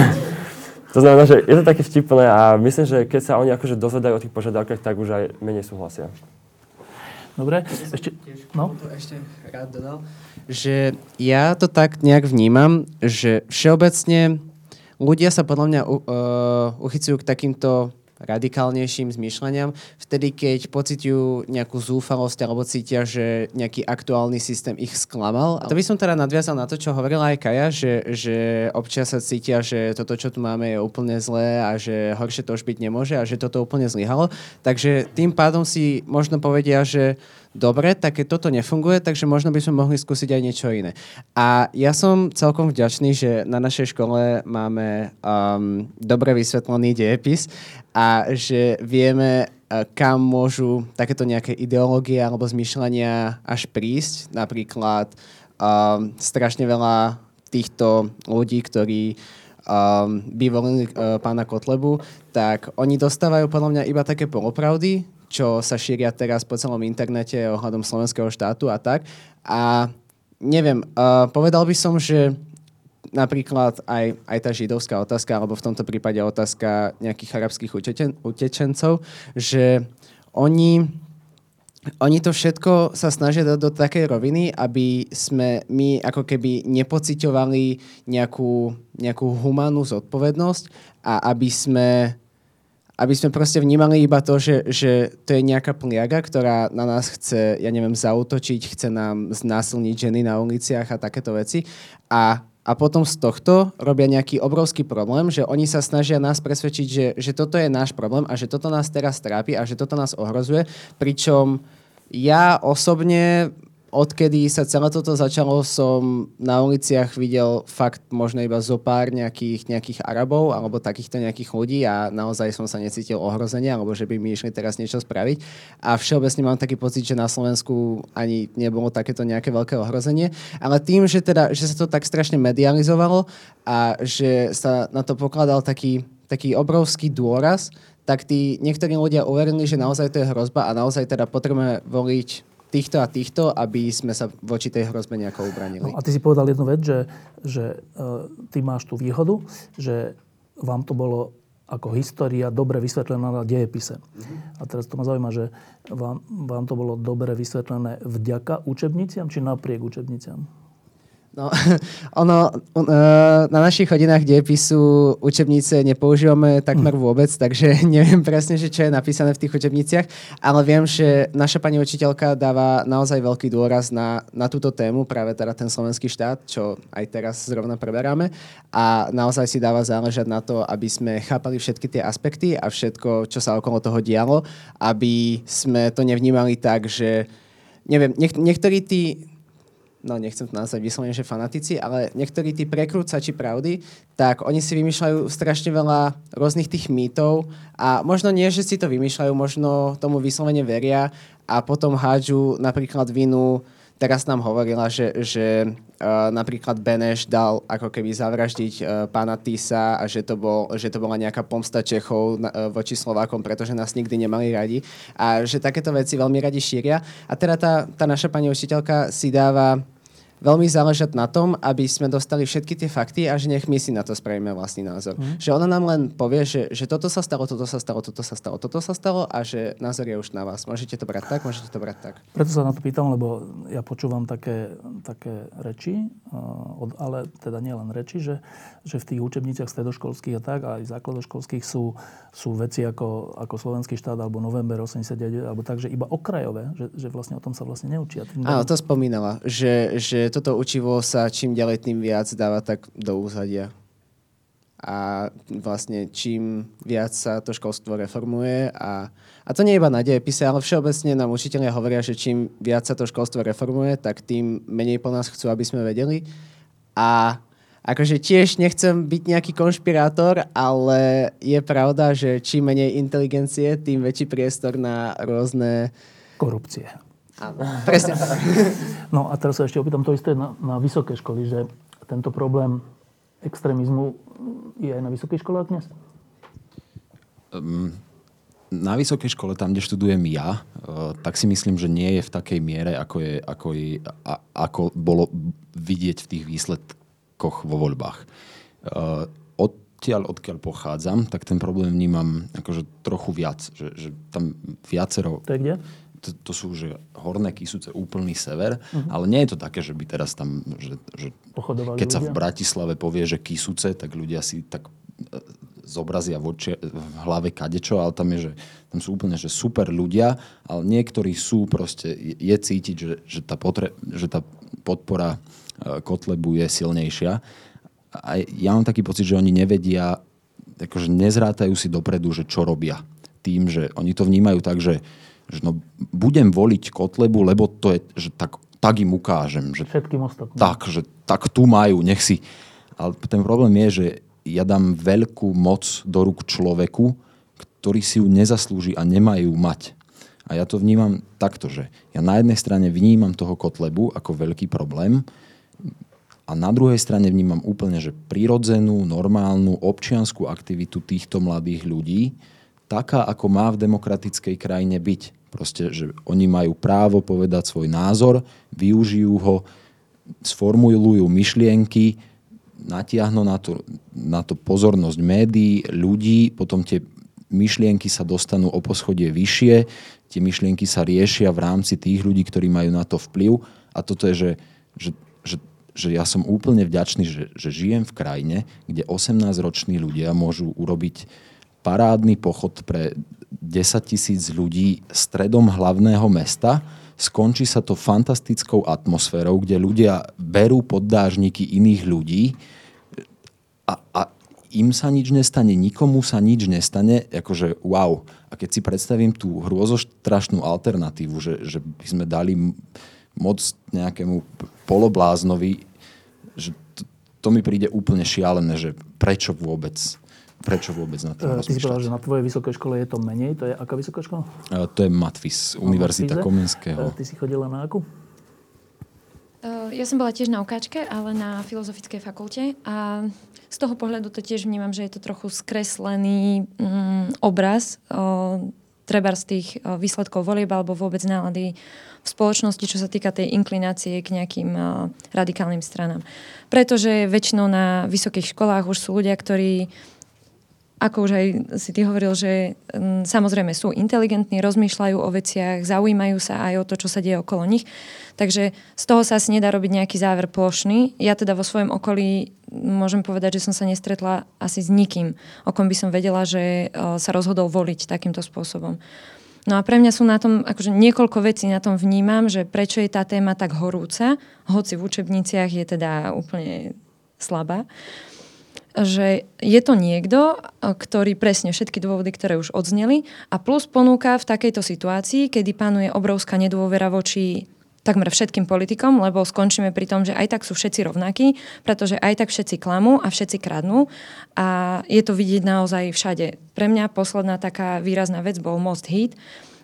to znamená, že je to také vtipné a myslím, že keď sa oni akože dozvedajú o tých požiadavkách, tak už aj menej súhlasia. Dobre, ešte, no? To ešte rád dodal, že ja to tak nejak vnímam, že všeobecne ľudia sa podľa mňa uh, uchycujú k takýmto radikálnejším zmýšľaniam, vtedy, keď pociťujú nejakú zúfalosť alebo cítia, že nejaký aktuálny systém ich sklamal. A to by som teda nadviazal na to, čo hovorila aj Kaja, že, že občas sa cítia, že toto, čo tu máme, je úplne zlé a že horšie to už byť nemôže a že toto úplne zlyhalo. Takže tým pádom si možno povedia, že dobre, tak keď toto nefunguje, takže možno by sme mohli skúsiť aj niečo iné. A ja som celkom vďačný, že na našej škole máme um, dobre vysvetlený dejepis a že vieme, uh, kam môžu takéto nejaké ideológie alebo zmyšľania až prísť. Napríklad um, strašne veľa týchto ľudí, ktorí um, by volili uh, pána Kotlebu, tak oni dostávajú podľa mňa iba také polopravdy, čo sa šíria teraz po celom internete ohľadom slovenského štátu a tak. A neviem, uh, povedal by som, že napríklad aj, aj tá židovská otázka, alebo v tomto prípade otázka nejakých arabských utečen, utečencov, že oni, oni to všetko sa snažia dať do takej roviny, aby sme my ako keby nepociťovali nejakú, nejakú humánnu zodpovednosť a aby sme aby sme proste vnímali iba to, že, že to je nejaká pliaga, ktorá na nás chce, ja neviem, zautočiť, chce nám znásilniť ženy na uliciach a takéto veci. A, a potom z tohto robia nejaký obrovský problém, že oni sa snažia nás presvedčiť, že, že toto je náš problém a že toto nás teraz trápi a že toto nás ohrozuje. Pričom ja osobne odkedy sa celé toto začalo, som na uliciach videl fakt možno iba zo pár nejakých, nejakých Arabov alebo takýchto nejakých ľudí a naozaj som sa necítil ohrozenie alebo že by mi išli teraz niečo spraviť. A všeobecne mám taký pocit, že na Slovensku ani nebolo takéto nejaké veľké ohrozenie. Ale tým, že, teda, že sa to tak strašne medializovalo a že sa na to pokladal taký, taký obrovský dôraz, tak tí niektorí ľudia uverili, že naozaj to je hrozba a naozaj teda potrebujeme voliť týchto a týchto, aby sme sa voči tej hrozbe nejako ubranili. No, a ty si povedal jednu vec, že, že uh, ty máš tú výhodu, že vám to bolo ako história dobre vysvetlená na dejepise. Mm-hmm. A teraz to ma zaujíma, že vám, vám to bolo dobre vysvetlené vďaka učebniciam či napriek učebniciam? No, ono, uh, na našich hodinách dejepisu učebnice nepoužívame takmer hm. vôbec, takže neviem presne, že čo je napísané v tých učebniciach, ale viem, že naša pani učiteľka dáva naozaj veľký dôraz na, na túto tému, práve teda ten slovenský štát, čo aj teraz zrovna preberáme a naozaj si dáva záležať na to, aby sme chápali všetky tie aspekty a všetko, čo sa okolo toho dialo, aby sme to nevnímali tak, že neviem, niek- niektorí tí no nechcem to nazvať vyslovene, že fanatici, ale niektorí tí prekrúcači pravdy, tak oni si vymýšľajú strašne veľa rôznych tých mýtov a možno nie, že si to vymýšľajú, možno tomu vyslovene veria a potom hádžu napríklad vinu Teraz nám hovorila, že, že uh, napríklad Beneš dal ako keby zavraždiť uh, pána Tisa a že to, bol, že to bola nejaká pomsta Čechov uh, voči Slovákom, pretože nás nikdy nemali radi a že takéto veci veľmi radi šíria. A teda tá, tá naša pani učiteľka si dáva veľmi záležať na tom, aby sme dostali všetky tie fakty a že nech my si na to spravíme vlastný názor. Mm. Že ona nám len povie, že, že toto sa stalo, toto sa stalo, toto sa stalo, toto sa stalo a že názor je už na vás. Môžete to brať tak, môžete to brať tak. Preto sa na to pýtam, lebo ja počúvam také, také reči, ale teda nielen reči, že, že v tých učebniciach stredoškolských a tak, aj základoškolských sú, sú veci ako, ako slovenský štát alebo november 89, alebo tak, že iba okrajové, že, že vlastne o tom sa vlastne neučia. Áno, to spomínala, že, že toto učivo sa čím ďalej tým viac dáva tak do úzadia. A vlastne čím viac sa to školstvo reformuje a, a to nie iba na dejepise, ale všeobecne nám učiteľia hovoria, že čím viac sa to školstvo reformuje, tak tým menej po nás chcú, aby sme vedeli. A akože tiež nechcem byť nejaký konšpirátor, ale je pravda, že čím menej inteligencie, tým väčší priestor na rôzne... Korupcie. Áno, presne. No a teraz sa ešte opýtam to isté na, na vysoké školy, že tento problém extrémizmu je aj na vysokých školách dnes? Um, na vysokej škole, tam, kde študujem ja, uh, tak si myslím, že nie je v takej miere, ako, je, ako, je, a, ako bolo vidieť v tých výsledkoch vo voľbách. Uh, odtiaľ, odkiaľ pochádzam, tak ten problém vnímam akože trochu viac. Že, že tam viacero... To je kde? To, to sú že horné Kisúce, úplný sever, uh-huh. ale nie je to také, že by teraz tam, že, že keď ľudia. sa v Bratislave povie, že Kisúce, tak ľudia si tak zobrazia v, oči, v hlave kadečo, ale tam je, že tam sú úplne že super ľudia, ale niektorí sú proste, je cítiť, že, že, tá, potre, že tá podpora e, Kotlebu je silnejšia. A ja mám taký pocit, že oni nevedia, akože nezrátajú si dopredu, že čo robia. Tým, že oni to vnímajú tak, že, že no, budem voliť Kotlebu, lebo to je, že tak, tak im ukážem. Že, Všetkým ostatným. Tak, že tak tu majú, nech si... Ale ten problém je, že ja dám veľkú moc do rúk človeku, ktorý si ju nezaslúži a nemajú mať. A ja to vnímam takto, že ja na jednej strane vnímam toho Kotlebu ako veľký problém a na druhej strane vnímam úplne, že prirodzenú, normálnu občianskú aktivitu týchto mladých ľudí, taká, ako má v demokratickej krajine byť. Proste, že oni majú právo povedať svoj názor, využijú ho, sformulujú myšlienky, natiahnu na to, na to pozornosť médií, ľudí, potom tie myšlienky sa dostanú o poschodie vyššie, tie myšlienky sa riešia v rámci tých ľudí, ktorí majú na to vplyv. A toto je, že, že, že, že ja som úplne vďačný, že, že žijem v krajine, kde 18-roční ľudia môžu urobiť parádny pochod pre 10 tisíc ľudí stredom hlavného mesta, skončí sa to fantastickou atmosférou, kde ľudia berú poddážniky iných ľudí. A, a im sa nič nestane, nikomu sa nič nestane, akože wow. A keď si predstavím tú hrôzostrašnú alternatívu, že, že by sme dali moc nejakému polobláznovi, že to, to mi príde úplne šialené, že prečo vôbec Prečo vôbec na to Ty si povedal, že na tvojej vysokej škole je to menej. To je aká vysoká škola? Uh, to je Matfis, Univerzita Matfize. Komenského. Uh, ty si chodila na akú? Uh, ja som bola tiež na ukáčke, ale na Filozofickej fakulte. A z toho pohľadu to tiež vnímam, že je to trochu skreslený um, obraz uh, treba z tých výsledkov volieb alebo vôbec nálady v spoločnosti, čo sa týka tej inklinácie k nejakým radikálnym stranám. Pretože väčšinou na vysokých školách už sú ľudia, ktorí ako už aj si ty hovoril, že m, samozrejme sú inteligentní, rozmýšľajú o veciach, zaujímajú sa aj o to, čo sa deje okolo nich. Takže z toho sa asi nedá robiť nejaký záver plošný. Ja teda vo svojom okolí môžem povedať, že som sa nestretla asi s nikým, o kom by som vedela, že o, sa rozhodol voliť takýmto spôsobom. No a pre mňa sú na tom, akože niekoľko vecí na tom vnímam, že prečo je tá téma tak horúca, hoci v učebniciach je teda úplne slabá. Uh, že je to niekto, ktorý presne všetky dôvody, ktoré už odzneli a plus ponúka v takejto situácii, kedy panuje obrovská nedôvera voči takmer všetkým politikom, lebo skončíme pri tom, že aj tak sú všetci rovnakí, pretože aj tak všetci klamú a všetci kradnú a je to vidieť naozaj všade. Pre mňa posledná taká výrazná vec bol Most Heat,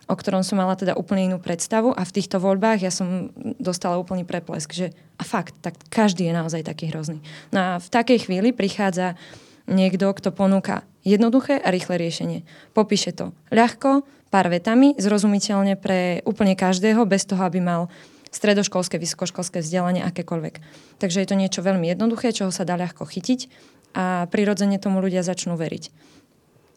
o ktorom som mala teda úplne inú predstavu a v týchto voľbách ja som dostala úplný preplesk, že a fakt, tak každý je naozaj taký hrozný. No a v takej chvíli prichádza niekto, kto ponúka jednoduché a rýchle riešenie. Popíše to ľahko, pár vetami, zrozumiteľne pre úplne každého, bez toho, aby mal stredoškolské, vysokoškolské vzdelanie, akékoľvek. Takže je to niečo veľmi jednoduché, čoho sa dá ľahko chytiť a prirodzene tomu ľudia začnú veriť.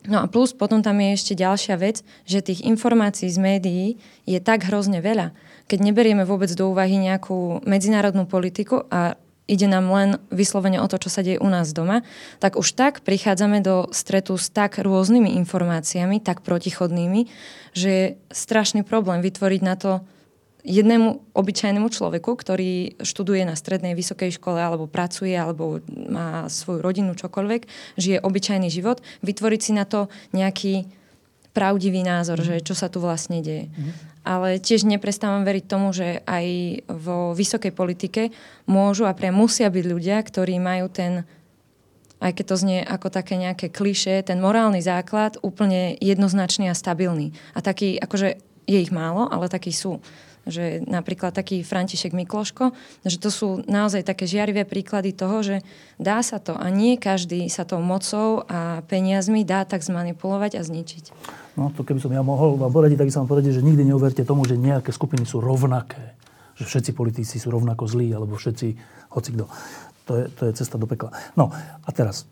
No a plus potom tam je ešte ďalšia vec, že tých informácií z médií je tak hrozne veľa. Keď neberieme vôbec do úvahy nejakú medzinárodnú politiku a ide nám len vyslovene o to, čo sa deje u nás doma, tak už tak prichádzame do stretu s tak rôznymi informáciami, tak protichodnými, že je strašný problém vytvoriť na to jednému obyčajnému človeku, ktorý študuje na strednej vysokej škole alebo pracuje alebo má svoju rodinu, čokoľvek, žije obyčajný život, vytvoriť si na to nejaký pravdivý názor, mm. že čo sa tu vlastne deje. Mm. Ale tiež neprestávam veriť tomu, že aj vo vysokej politike môžu a priam musia byť ľudia, ktorí majú ten aj keď to znie ako také nejaké kliše, ten morálny základ úplne jednoznačný a stabilný. A taký, akože je ich málo, ale takí sú. Že napríklad taký František Mikloško, že to sú naozaj také žiarivé príklady toho, že dá sa to a nie každý sa tou mocou a peniazmi dá tak zmanipulovať a zničiť. No to keby som ja mohol vám poradiť, tak by som vám poradiť, že nikdy neuverte tomu, že nejaké skupiny sú rovnaké. Že všetci politici sú rovnako zlí, alebo všetci hocikdo. To je, to je cesta do pekla. No a teraz.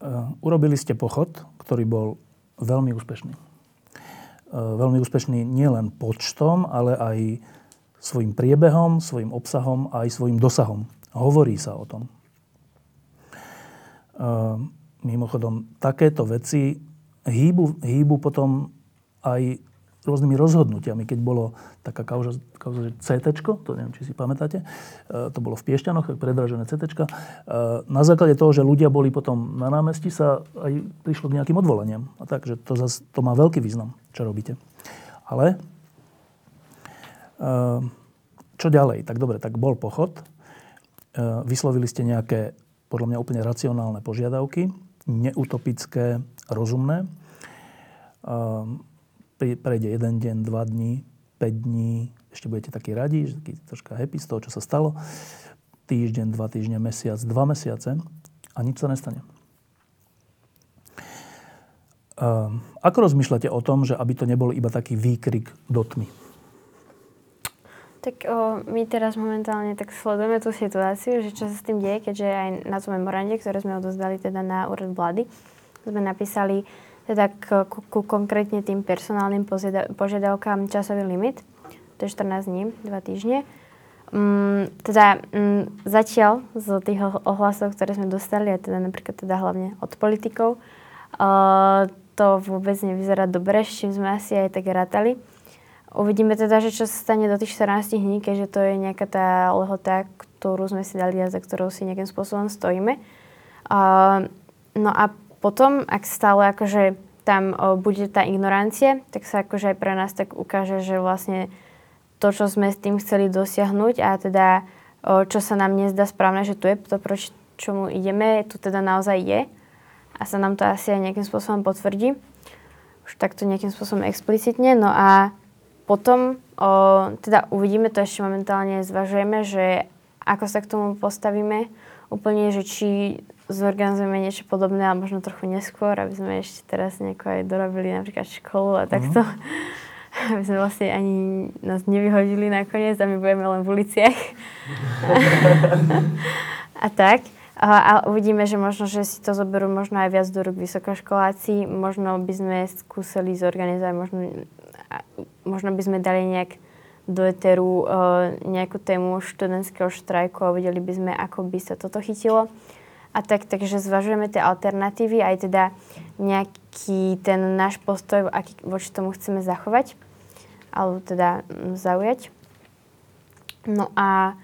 Uh, urobili ste pochod, ktorý bol veľmi úspešný. Uh, veľmi úspešný nielen počtom, ale aj svojim priebehom, svojim obsahom a aj svojim dosahom. Hovorí sa o tom. Uh, mimochodom, takéto veci hýbu, hýbu potom aj rôznymi rozhodnutiami. Keď bolo taká kauza, kauza že CT, to neviem, či si pamätáte, e, to bolo v Piešťanoch, predražené CT. E, na základe toho, že ľudia boli potom na námestí, sa aj prišlo k nejakým odvolaniam. A tak, že to, zas, to má veľký význam, čo robíte. Ale e, čo ďalej? Tak dobre, tak bol pochod. Vyslovili ste nejaké, podľa mňa úplne racionálne požiadavky, neutopické, rozumné prejde jeden deň, dva dní, 5 dní, ešte budete takí radi, že taký troška happy z toho, čo sa stalo. Týždeň, dva týždne, mesiac, dva mesiace a nič sa nestane. Um, ako rozmýšľate o tom, že aby to nebol iba taký výkrik do tmy? Tak o, my teraz momentálne tak sledujeme tú situáciu, že čo sa s tým deje, keďže aj na tom memorande, ktoré sme odozdali teda na úrad vlády, sme napísali, teda k, ku, ku konkrétne tým personálnym požiadavkám časový limit. To je 14 dní, 2 týždne. Um, teda um, zatiaľ z tých ohlasov, ktoré sme dostali, a teda napríklad teda hlavne od politikov, uh, to vôbec nevyzerá dobre, s čím sme asi aj tak rátali. Uvidíme teda, že čo sa stane do tých 14 dní, keďže to je nejaká tá lehota, ktorú sme si dali a za ktorou si nejakým spôsobom stojíme. Uh, no a potom, ak stále akože tam o, bude tá ignorancia, tak sa akože aj pre nás tak ukáže, že vlastne to, čo sme s tým chceli dosiahnuť a teda o, čo sa nám nezdá správne, že tu je to, proti čomu ideme, tu teda naozaj je a sa nám to asi aj nejakým spôsobom potvrdí. Už takto nejakým spôsobom explicitne. No a potom o, teda uvidíme, to ešte momentálne zvažujeme, že ako sa k tomu postavíme úplne, že či zorganizujeme niečo podobné, ale možno trochu neskôr, aby sme ešte teraz nejako aj dorobili napríklad školu a takto. Mm. aby sme vlastne ani nás nevyhodili nakoniec a my budeme len v uliciach. a tak. A, a uvidíme, že možno, že si to zoberú možno aj viac do rúk vysokoškoláci. Možno by sme skúsili zorganizovať, možno, možno by sme dali nejak do eteru uh, nejakú tému študentského štrajku a videli by sme, ako by sa toto chytilo. A tak, takže zvažujeme tie alternatívy, aj teda nejaký ten náš postoj, aký voči tomu chceme zachovať, alebo teda mm, zaujať. No a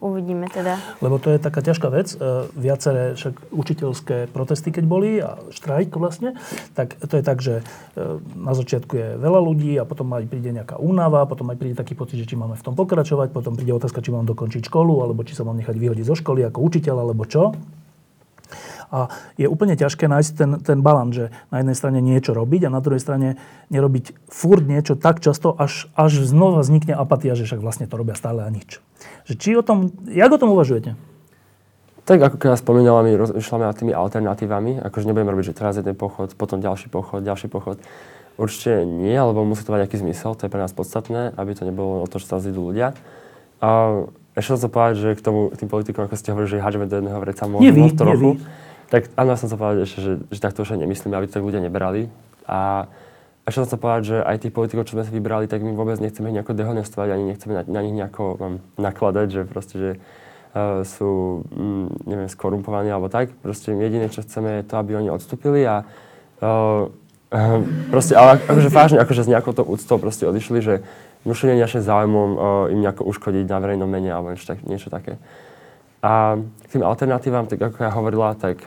uvidíme teda. Lebo to je taká ťažká vec. E, viaceré však učiteľské protesty, keď boli a štrajk vlastne, tak to je tak, že e, na začiatku je veľa ľudí a potom aj príde nejaká únava, potom aj príde taký pocit, že či máme v tom pokračovať, potom príde otázka, či mám dokončiť školu, alebo či sa mám nechať vyhodiť zo školy ako učiteľ, alebo čo. A je úplne ťažké nájsť ten, ten balans, že na jednej strane niečo robiť a na druhej strane nerobiť furt niečo tak často, až, až znova vznikne apatia, že však vlastne to robia stále a nič. Že či o tom, jak o tom uvažujete? Tak ako keď spomínala, my rozmýšľame nad tými alternatívami, akože nebudeme robiť, že teraz jeden pochod, potom ďalší pochod, ďalší pochod. Určite nie, alebo musí to mať nejaký zmysel, to je pre nás podstatné, aby to nebolo o to, že sa zidú ľudia. A ešte sa povedať, že k tomu, k tým politikom, ako ste hovorili, že hádžeme do jedného vreca, možno vy, trochu. Tak áno, ja som sa povedať ešte, že, že takto už nemyslíme, aby to tak ľudia nebrali. A ešte som sa povedať, že aj tých politikov, čo sme si vybrali, tak my vôbec nechceme ich nejako dehonestovať, ani nechceme na, na nich nejako um, nakladať, že proste, že uh, sú, um, neviem, skorumpovaní alebo tak. Proste jediné, čo chceme, je to, aby oni odstúpili a uh, uh, proste, ale akože vážne, akože s nejakou to úctou proste odišli, že už nie je našim záujmom uh, im nejako uškodiť na verejnom mene alebo niečo, tak, niečo také. A k tým alternatívam, tak ako ja hovorila, tak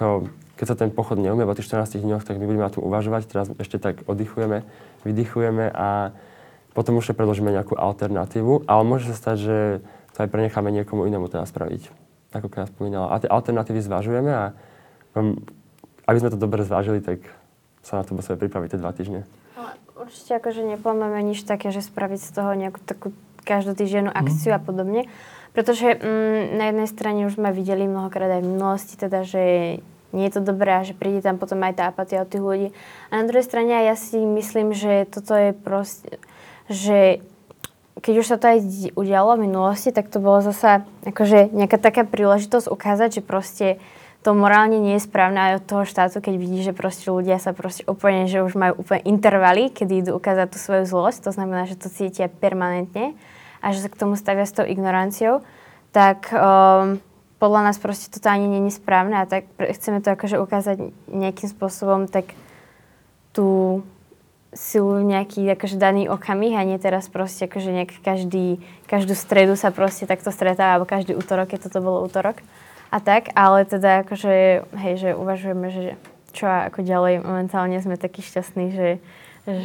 keď sa ten pochod neumie po tých 14 dňoch, tak my budeme na tom uvažovať. Teraz ešte tak oddychujeme, vydychujeme a potom už predložíme nejakú alternatívu. Ale môže sa stať, že to aj prenecháme niekomu inému teda spraviť. Ako ja spomínala. A tie alternatívy zvažujeme a um, aby sme to dobre zvážili, tak sa na to musíme pripraviť tie dva týždne. určite akože neplánujeme nič také, že spraviť z toho nejakú takú každotýždennú akciu mm. a podobne. Pretože mm, na jednej strane už sme videli mnohokrát aj v minulosti, teda, že nie je to dobré a že príde tam potom aj tá apatia od tých ľudí. A na druhej strane ja si myslím, že toto je proste, že keď už sa to aj udialo v minulosti, tak to bolo zasa akože nejaká taká príležitosť ukázať, že proste to morálne nie je správne aj od toho štátu, keď vidí, že proste ľudia sa proste úplne, že už majú úplne intervaly, kedy idú ukázať tú svoju zlosť, to znamená, že to cítia permanentne a že sa k tomu stavia s tou ignoranciou, tak um, podľa nás proste toto ani není správne a tak chceme to akože ukázať nejakým spôsobom tak tú silu nejaký akože daný okamih a nie teraz proste akože nejak každý, každú stredu sa proste takto stretáva alebo každý útorok, keď toto bolo útorok a tak, ale teda akože, hej, že uvažujeme, že čo ako ďalej, momentálne sme takí šťastní, že,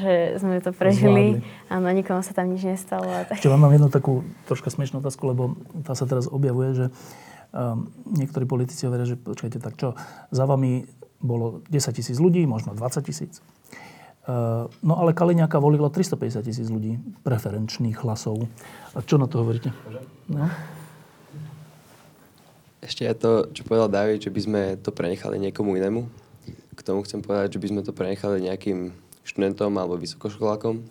že sme to prežili. Zvládli. Áno, nikomu sa tam nič nestalo. A tak. Ešte vám mám jednu takú troška smiešnú otázku, lebo tá sa teraz objavuje, že um, niektorí politici hovoria, že počkajte, tak čo, za vami bolo 10 tisíc ľudí, možno 20 tisíc. Uh, no ale Kaliňáka volilo 350 tisíc ľudí, preferenčných hlasov. A čo na to hovoríte? No? Ešte aj to, čo povedal David, že by sme to prenechali niekomu inému. K tomu chcem povedať, že by sme to prenechali nejakým študentom alebo vysokoškolákom.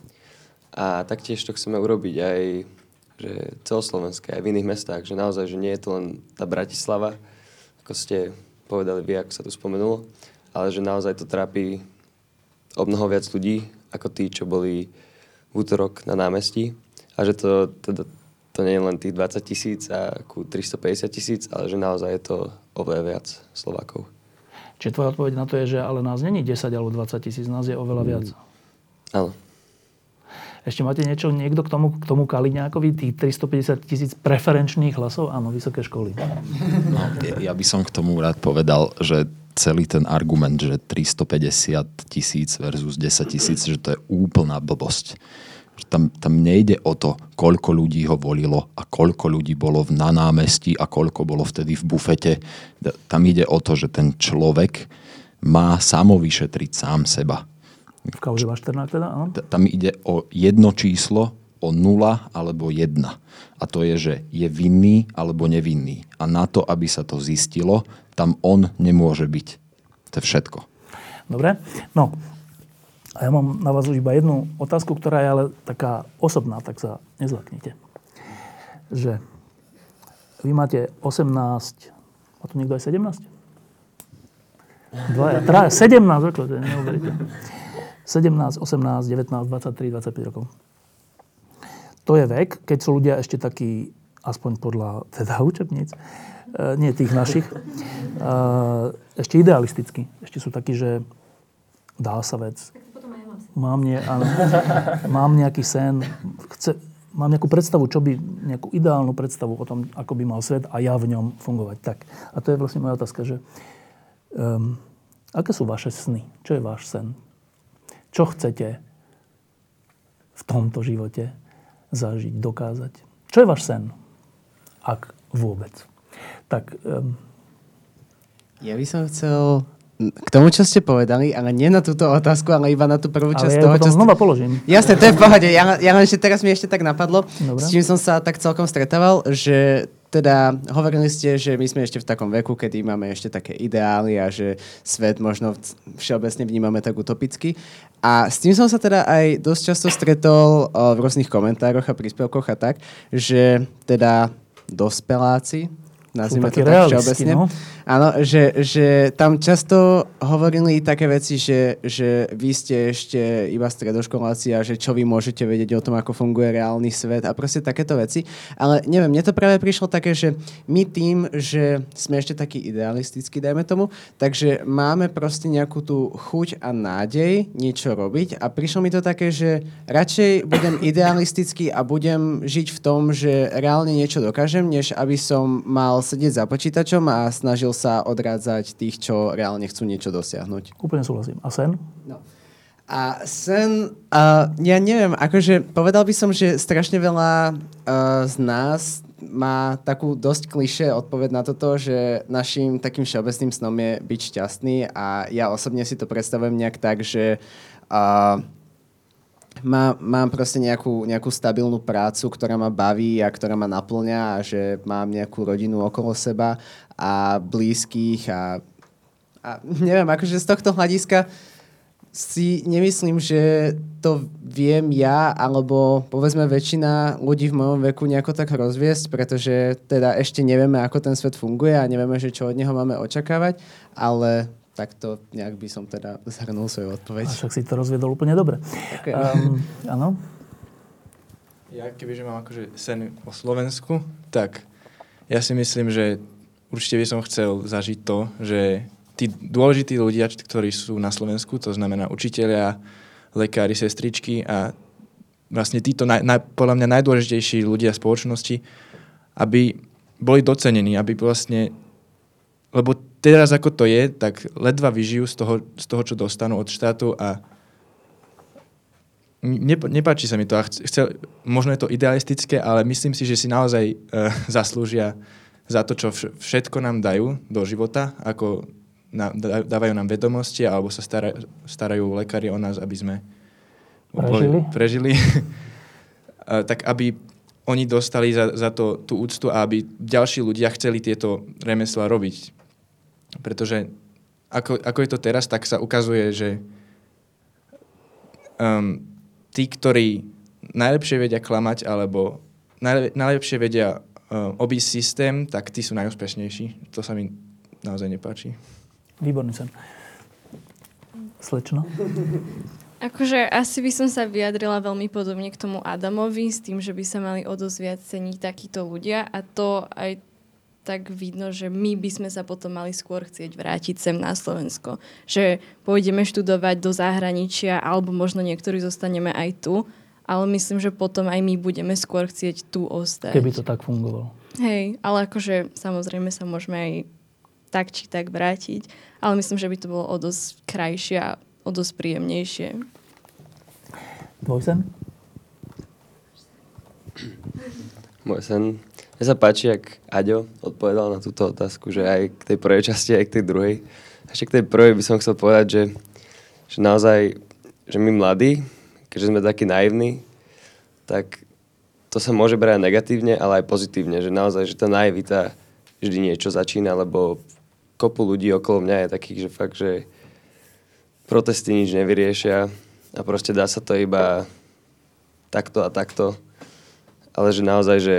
A taktiež to chceme urobiť aj že celoslovenské, aj v iných mestách. Že naozaj, že nie je to len tá Bratislava, ako ste povedali vy, ako sa tu spomenulo, ale že naozaj to trápi o mnoho viac ľudí, ako tí, čo boli v útorok na námestí. A že to teda to nie je len tých 20 tisíc a ku 350 tisíc, ale že naozaj je to oveľa viac Slovákov. Čiže tvoja odpoveď na to je, že ale nás není 10 alebo 20 tisíc, nás je oveľa viac. Áno. Ešte máte niečo niekto k tomu, k tomu Kaliňákovi, tých 350 tisíc preferenčných hlasov? Áno, vysoké školy. No, ja by som k tomu rád povedal, že celý ten argument, že 350 tisíc versus 10 tisíc, že to je úplná blbosť tam, tam nejde o to, koľko ľudí ho volilo a koľko ľudí bolo na námestí a koľko bolo vtedy v bufete. Tam ide o to, že ten človek má samovyšetriť sám seba. V kauze Vašternák teda, áno? Tam ide o jedno číslo, o nula alebo jedna. A to je, že je vinný alebo nevinný. A na to, aby sa to zistilo, tam on nemôže byť. To je všetko. Dobre. No, a ja mám na vás už iba jednu otázku, ktorá je ale taká osobná, tak sa nezlaknite. Že vy máte 18, má tu niekto aj 17? Dvaja, traja, 17 rokov, to je neuveriteľné. 17, 18, 19, 23, 25 rokov. To je vek, keď sú ľudia ešte takí, aspoň podľa teda učebníc, e, nie tých našich, e, ešte idealisticky. Ešte sú takí, že dá sa vec, mám, nie, áno, mám nejaký sen, chce, mám nejakú predstavu, čo by, nejakú ideálnu predstavu o tom, ako by mal svet a ja v ňom fungovať. Tak. A to je vlastne moja otázka, že um, aké sú vaše sny? Čo je váš sen? Čo chcete v tomto živote zažiť, dokázať? Čo je váš sen? Ak vôbec. Tak... Um, ja by som chcel k tomu, čo ste povedali, ale nie na túto otázku, ale iba na tú prvú časť ale toho, ja čo znova položím. Jasne, to je v pohode. Ja, ja len ešte teraz mi ešte tak napadlo, Dobre. s čím som sa tak celkom stretával, že teda hovorili ste, že my sme ešte v takom veku, kedy máme ešte také ideály a že svet možno všeobecne vnímame tak utopicky. A s tým som sa teda aj dosť často stretol v rôznych komentároch a príspevkoch a tak, že teda dospeláci, nazvime to tak všeobecne. No? Áno, že, že tam často hovorili také veci, že, že vy ste ešte iba stredoškoláci a že čo vy môžete vedieť o tom, ako funguje reálny svet a proste takéto veci. Ale neviem, mne to práve prišlo také, že my tým, že sme ešte takí idealistickí, dajme tomu, takže máme proste nejakú tú chuť a nádej niečo robiť a prišlo mi to také, že radšej budem idealistický a budem žiť v tom, že reálne niečo dokážem, než aby som mal sedieť za počítačom a snažil sa odrádzať tých, čo reálne chcú niečo dosiahnuť. Úplne súhlasím. A sen? No. A sen, uh, ja neviem, akože povedal by som, že strašne veľa uh, z nás má takú dosť kliše odpoveď na toto, že našim takým všeobecným snom je byť šťastný a ja osobne si to predstavujem nejak tak, že uh, má, mám proste nejakú, nejakú stabilnú prácu, ktorá ma baví a ktorá ma naplňa a že mám nejakú rodinu okolo seba a blízkych a, a neviem, akože z tohto hľadiska si nemyslím, že to viem ja, alebo povedzme väčšina ľudí v mojom veku nejako tak rozviesť, pretože teda ešte nevieme, ako ten svet funguje a nevieme, že čo od neho máme očakávať, ale takto nejak by som teda zhrnul svoju odpoveď. A však si to rozviedol úplne dobre. Okay. Um, áno? Ja kebyže mám akože sen o Slovensku, tak ja si myslím, že určite by som chcel zažiť to, že tí dôležití ľudia, ktorí sú na Slovensku, to znamená učiteľia, lekári, sestričky a vlastne títo naj, naj, podľa mňa najdôležitejší ľudia spoločnosti, aby boli docenení, aby vlastne, lebo teraz ako to je, tak ledva vyžijú z toho, z toho čo dostanú od štátu a Nep- nepáči sa mi to a chcel, možno je to idealistické, ale myslím si, že si naozaj uh, zaslúžia za to, čo všetko nám dajú do života, ako na, dávajú nám vedomosti alebo sa starajú, starajú lekári o nás, aby sme prežili, prežili tak aby oni dostali za, za to tú úctu a aby ďalší ľudia chceli tieto remesla robiť. Pretože ako, ako je to teraz, tak sa ukazuje, že um, tí, ktorí najlepšie vedia klamať alebo najle, najlepšie vedia um, obísť systém, tak tí sú najúspešnejší. To sa mi naozaj nepáči. Výborný sen. Slečno? Akože asi by som sa vyjadrila veľmi podobne k tomu Adamovi s tým, že by sa mali o dosť viac ceniť takíto ľudia a to aj tak vidno, že my by sme sa potom mali skôr chcieť vrátiť sem na Slovensko. Že pôjdeme študovať do zahraničia alebo možno niektorí zostaneme aj tu, ale myslím, že potom aj my budeme skôr chcieť tu ostať. Keby to tak fungovalo. Hej, ale akože samozrejme sa môžeme aj tak či tak vrátiť. Ale myslím, že by to bolo o dosť krajšie a o dosť príjemnejšie. Tvoj sen? Môj sen? Mne sa páči, ak Aďo odpovedal na túto otázku, že aj k tej prvej časti, aj k tej druhej. Ešte k tej prvej by som chcel povedať, že, že naozaj, že my mladí, keďže sme takí naivní, tak to sa môže brať negatívne, ale aj pozitívne, že naozaj, že tá naivita vždy niečo začína, lebo kopu ľudí okolo mňa je takých, že fakt, že protesty nič nevyriešia a proste dá sa to iba takto a takto. Ale že naozaj, že,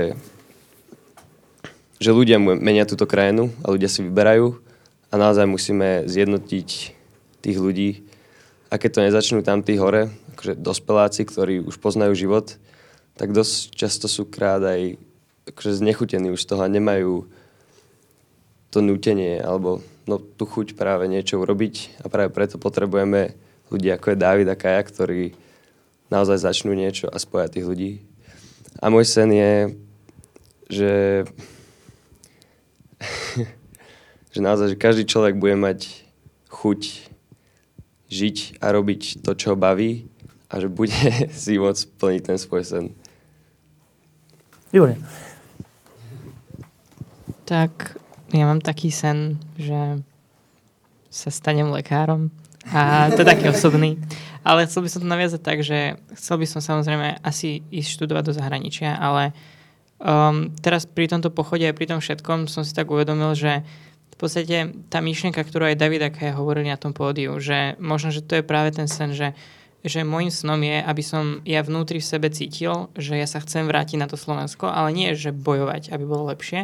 že ľudia menia túto krajinu a ľudia si vyberajú a naozaj musíme zjednotiť tých ľudí. A keď to nezačnú tam tí hore, akože dospeláci, ktorí už poznajú život, tak dosť často sú krát aj akože znechutení už z toho a nemajú to nutenie alebo no, tú chuť práve niečo urobiť a práve preto potrebujeme ľudí ako je David a Kaja, ktorí naozaj začnú niečo a spoja tých ľudí. A môj sen je, že, že naozaj, že každý človek bude mať chuť žiť a robiť to, čo ho baví a že bude si môcť plniť ten svoj sen. Výborne. Tak ja mám taký sen, že sa stanem lekárom. A to je taký osobný. Ale chcel by som to naviazať tak, že chcel by som samozrejme asi ísť študovať do zahraničia, ale um, teraz pri tomto pochode a pri tom všetkom som si tak uvedomil, že v podstate tá myšlienka, ktorú aj David Aké hovorili na tom pódiu, že možno, že to je práve ten sen, že, že môjim snom je, aby som ja vnútri v sebe cítil, že ja sa chcem vrátiť na to Slovensko, ale nie, že bojovať, aby bolo lepšie,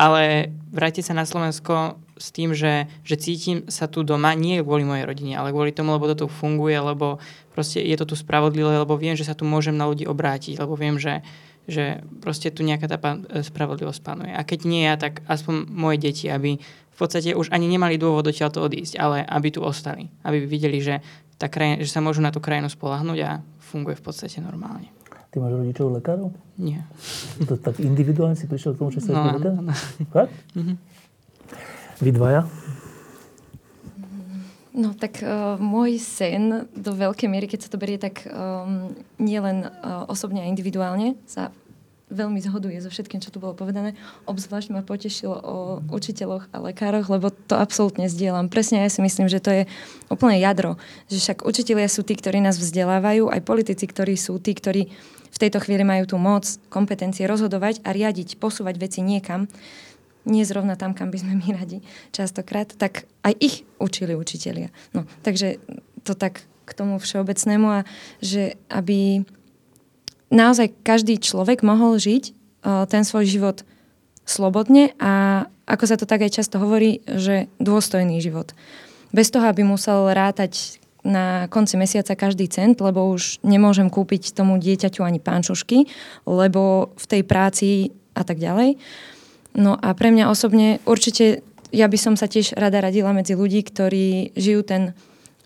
ale vrátiť sa na Slovensko s tým, že, že cítim sa tu doma, nie kvôli mojej rodine, ale kvôli tomu, lebo to tu funguje, lebo proste je to tu spravodlivé, lebo viem, že sa tu môžem na ľudí obrátiť, lebo viem, že, že proste tu nejaká tá spravodlivosť panuje. A keď nie ja, tak aspoň moje deti, aby v podstate už ani nemali dôvod odtiaľ to odísť, ale aby tu ostali. Aby videli, že, tá krajina, že sa môžu na tú krajinu spolahnúť a funguje v podstate normálne. Ty máš rodičov lekárov? Nie. To tak individuálne si prišiel k tomu, že sa no, lekár? No? Mm-hmm. Vy dvaja? No tak uh, môj sen do veľkej miery, keď sa to berie tak um, nielen uh, osobne a individuálne, sa veľmi zhoduje so všetkým, čo tu bolo povedané. Obzvlášť ma potešilo o učiteľoch a lekároch, lebo to absolútne zdieľam. Presne ja si myslím, že to je úplne jadro. Že však učitelia sú tí, ktorí nás vzdelávajú, aj politici, ktorí sú tí, ktorí v tejto chvíli majú tú moc, kompetencie rozhodovať a riadiť, posúvať veci niekam, nie zrovna tam, kam by sme my radi častokrát, tak aj ich učili učitelia. No, takže to tak k tomu všeobecnému a že aby naozaj každý človek mohol žiť uh, ten svoj život slobodne a ako sa to tak aj často hovorí, že dôstojný život. Bez toho, aby musel rátať na konci mesiaca každý cent, lebo už nemôžem kúpiť tomu dieťaťu ani pánčušky, lebo v tej práci a tak ďalej. No a pre mňa osobne určite ja by som sa tiež rada radila medzi ľudí, ktorí žijú ten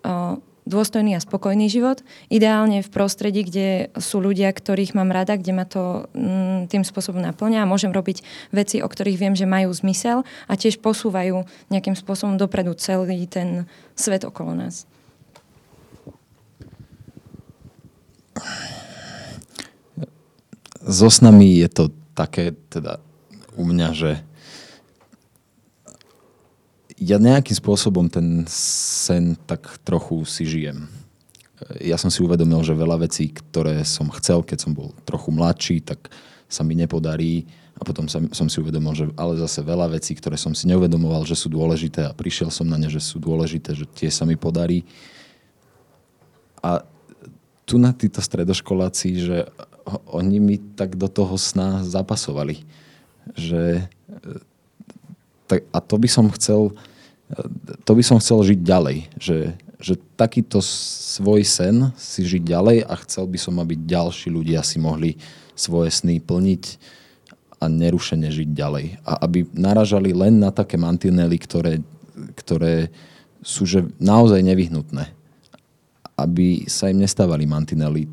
uh, dôstojný a spokojný život. Ideálne v prostredí, kde sú ľudia, ktorých mám rada, kde ma to mm, tým spôsobom naplňa a môžem robiť veci, o ktorých viem, že majú zmysel a tiež posúvajú nejakým spôsobom dopredu celý ten svet okolo nás. So snami je to také teda u mňa, že ja nejakým spôsobom ten sen tak trochu si žijem. Ja som si uvedomil, že veľa vecí, ktoré som chcel, keď som bol trochu mladší, tak sa mi nepodarí a potom som, si uvedomil, že ale zase veľa vecí, ktoré som si neuvedomoval, že sú dôležité a prišiel som na ne, že sú dôležité, že tie sa mi podarí. A tu na títo stredoškoláci, že oni mi tak do toho sna zapasovali. Že, tak, a to by som chcel to by som chcel žiť ďalej. Že, že takýto svoj sen si žiť ďalej a chcel by som, aby ďalší ľudia si mohli svoje sny plniť a nerušene žiť ďalej. A aby naražali len na také mantinely, ktoré, ktoré sú že naozaj nevyhnutné. Aby sa im nestávali mantinely,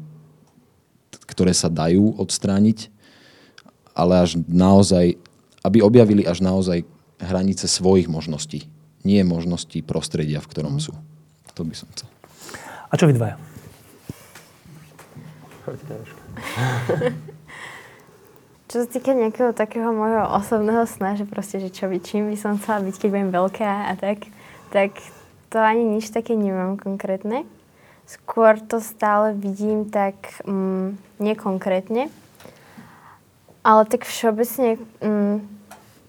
ktoré sa dajú odstrániť, ale až naozaj, aby objavili až naozaj hranice svojich možností nie možnosti prostredia, v ktorom sú. To by som chcel. A čo vy dvaja? Čo sa týka nejakého takého môjho osobného sna, že proste, že čo by, čím by som chcela byť, keď budem veľká a tak, tak to ani nič také nemám konkrétne. Skôr to stále vidím tak mm, nekonkrétne, ale tak všeobecne mm,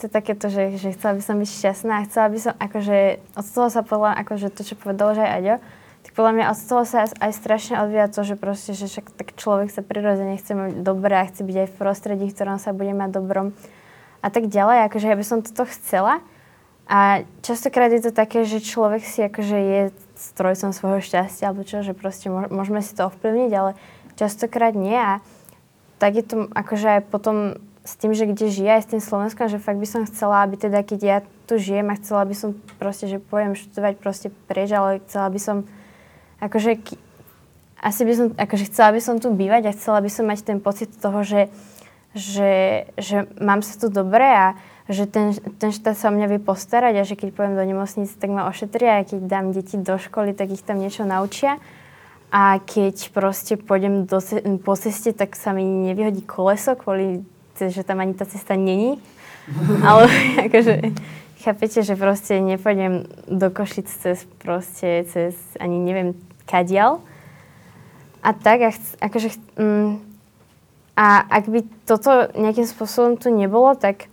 to je takéto, že, že chcela by som byť šťastná a chcela by som, akože od toho sa podľa, akože to, čo povedal, že aj Aďo, tak podľa mňa od toho sa aj strašne odvíja to, že proste, že však tak človek sa prirodzene chce mať dobre a chce byť aj v prostredí, v ktorom sa bude mať dobrom a tak ďalej, akože ja by som toto chcela. A častokrát je to také, že človek si akože je strojcom svojho šťastia alebo čo, že proste môžeme si to ovplyvniť, ale častokrát nie. A tak je to akože aj potom s tým, že kde žije aj s tým Slovenskom, že fakt by som chcela, aby teda, keď ja tu žijem a chcela by som proste, že pojem študovať proste preč, ale chcela by som, akože, asi by som, akože chcela by som tu bývať a chcela by som mať ten pocit toho, že, že, že mám sa tu dobre a že ten, ten štát sa o mňa vie postarať a že keď pojem do nemocnice, tak ma ošetria a keď dám deti do školy, tak ich tam niečo naučia. A keď proste pôjdem do, po ceste, tak sa mi nevyhodí koleso kvôli že tam ani tá cesta není. Ale akože, chápete, že proste nepôjdem do Košic cez proste, cez ani neviem kadial. A tak, a chc, akože, mm, a ak by toto nejakým spôsobom tu nebolo, tak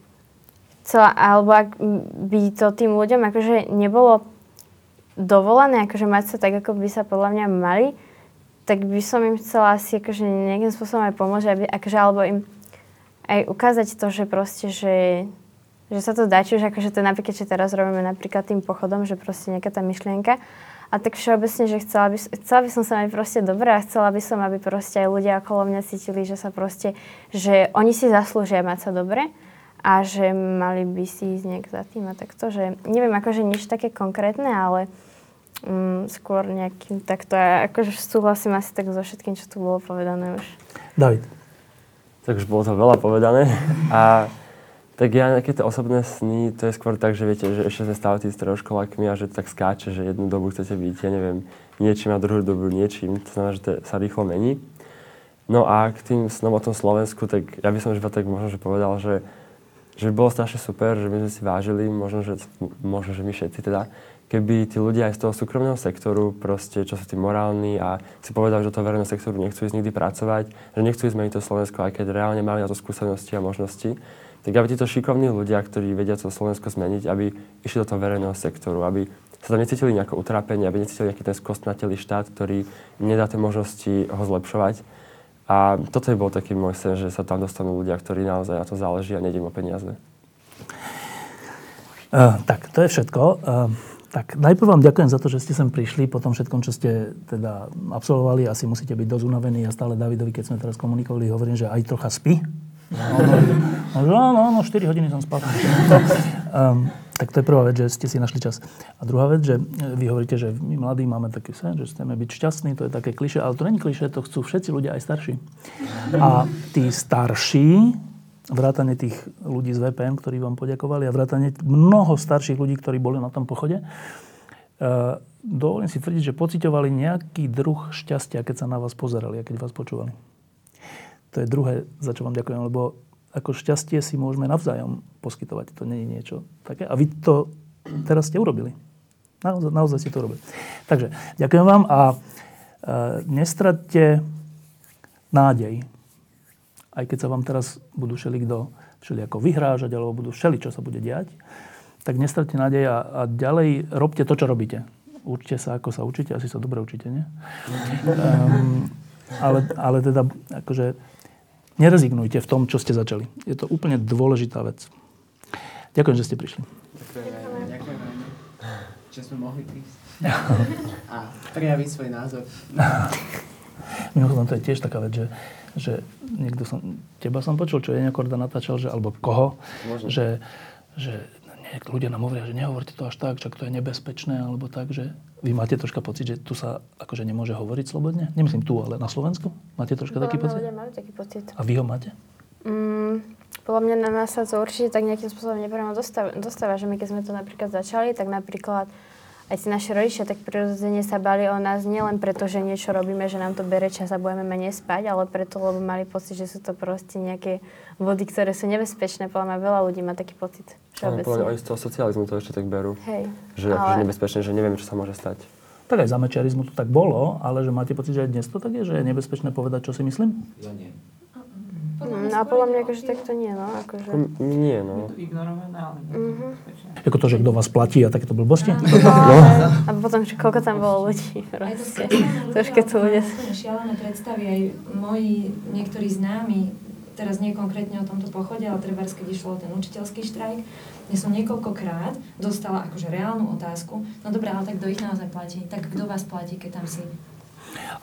chcela, alebo ak by to tým ľuďom akože nebolo dovolené, akože mať sa tak, ako by sa podľa mňa mali, tak by som im chcela asi akože nejakým spôsobom aj pomôcť, aby, akože, alebo im aj ukázať to, že proste, že, že sa to dá, čiže akože to napríklad, že teraz robíme napríklad tým pochodom, že proste nejaká tá myšlienka. A tak všeobecne, že chcela by, chcela by som sa mať proste dobre a chcela by som, aby proste aj ľudia okolo mňa cítili, že sa proste, že oni si zaslúžia mať sa dobre a že mali by si ísť nejak za tým a takto, že neviem, akože nič také konkrétne, ale um, skôr nejakým takto, akože súhlasím asi tak so všetkým, čo tu bolo povedané už. David tak už bolo to veľa povedané. A tak ja nejaké tie osobné sny, to je skôr tak, že viete, že ešte sme stále tí stredoškolákmi a že to tak skáče, že jednu dobu chcete byť, ja neviem, niečím a druhú dobu niečím. To znamená, že to sa rýchlo mení. No a k tým snom o tom Slovensku, tak ja by som iba tak možno, že povedal, že, že by bolo strašne super, že by sme si vážili, možno, že, možno, že my všetci teda, keby tí ľudia aj z toho súkromného sektoru, proste, čo sú tí morálni a si povedali, že do toho verejného sektoru nechcú ísť nikdy pracovať, že nechcú zmeniť to Slovensko, aj keď reálne mali na to skúsenosti a možnosti, tak aby títo šikovní ľudia, ktorí vedia to Slovensko zmeniť, aby išli do toho verejného sektoru, aby sa tam necítili nejako utrapenie, aby necítili nejaký ten skostnatelý štát, ktorý nedá tie možnosti ho zlepšovať. A toto je bol taký môj sen, že sa tam dostanú ľudia, ktorí naozaj na to záleží a nedím o peniaze. Uh, tak, to je všetko. Uh, tak najprv vám ďakujem za to, že ste sem prišli po tom všetkom, čo ste teda absolvovali. Asi musíte byť dosť unavení. Ja stále Davidovi, keď sme teraz komunikovali, hovorím, že aj trocha spí. No, no, no, no 4 hodiny som spal. Um, tak to je prvá vec, že ste si našli čas. A druhá vec, že vy hovoríte, že my mladí máme taký sen, že chceme byť šťastní, to je také kliše, ale to není kliše, to chcú všetci ľudia aj starší. A tí starší, vrátane tých ľudí z VPN, ktorí vám poďakovali a vrátane mnoho starších ľudí, ktorí boli na tom pochode, uh, dovolím si tvrdiť, že pocitovali nejaký druh šťastia, keď sa na vás pozerali a keď vás počúvali. To je druhé, za čo vám ďakujem, lebo ako šťastie si môžeme navzájom poskytovať. To nie je niečo také. A vy to teraz ste urobili. Naozaj, naozaj ste to urobili. Takže ďakujem vám a e, nestratte nádej. Aj keď sa vám teraz budú všeli kto všeli ako vyhrážať, alebo budú všeli, čo sa bude diať, tak nestratte nádej a, a ďalej robte to, čo robíte. Učte sa, ako sa učíte. Asi sa dobre učíte, nie? Um, ale, ale teda, akože nerezignujte v tom, čo ste začali. Je to úplne dôležitá vec. Ďakujem, že ste prišli. Ďakujem. Ďakujem, že sme mohli prísť. A prejaviť svoj názor. Mimochodom, to je tiež taká vec, že, že niekto som, teba som počul, čo Jeňa Korda natáčal, že, alebo koho, že, že niekto ľudia nám hovoria, že nehovorte to až tak, čak to je nebezpečné, alebo tak, že vy máte troška pocit, že tu sa akože nemôže hovoriť slobodne? Nemyslím tu, ale na Slovensku? Máte troška taký pocit? Ľudia majú taký pocit. A vy ho máte? Mm, podľa mňa na nás sa to určite tak nejakým spôsobom nepriamo dostáva, dostáva, že my keď sme to napríklad začali, tak napríklad aj si naši rodičia tak prirodzene sa bali o nás nielen preto, že niečo robíme, že nám to bere čas a budeme menej spať, ale preto, lebo mali pocit, že sú to proste nejaké vody, ktoré sú nebezpečné. Podľa mňa veľa ľudí má taký pocit. Ale podľa mňa z toho socializmu to ešte tak berú. Hej. Že ale... akože nebezpečné, že nevieme, čo sa môže stať. Tak aj za mečiarizmu to tak bolo, ale že máte pocit, že aj dnes to tak je, že je nebezpečné povedať, čo si myslím? Ja nie. Mm, no a podľa mňa akože takto nie, no. Akože... Nie, no. Je to ignorované, ale Mhm. Ako to, že kto vás platí a takéto blbosti? No, a potom, že koľko tam bolo ľudí. Proste. To ľudia... Úplne šialené predstavy. Aj moji niektorí známi, teraz nie konkrétne o tomto pochode, ale treba, keď išlo o ten učiteľský štrajk, ja som niekoľkokrát dostala akože reálnu otázku, no dobré, ale tak kto ich naozaj platí? Tak kto vás platí, keď tam si?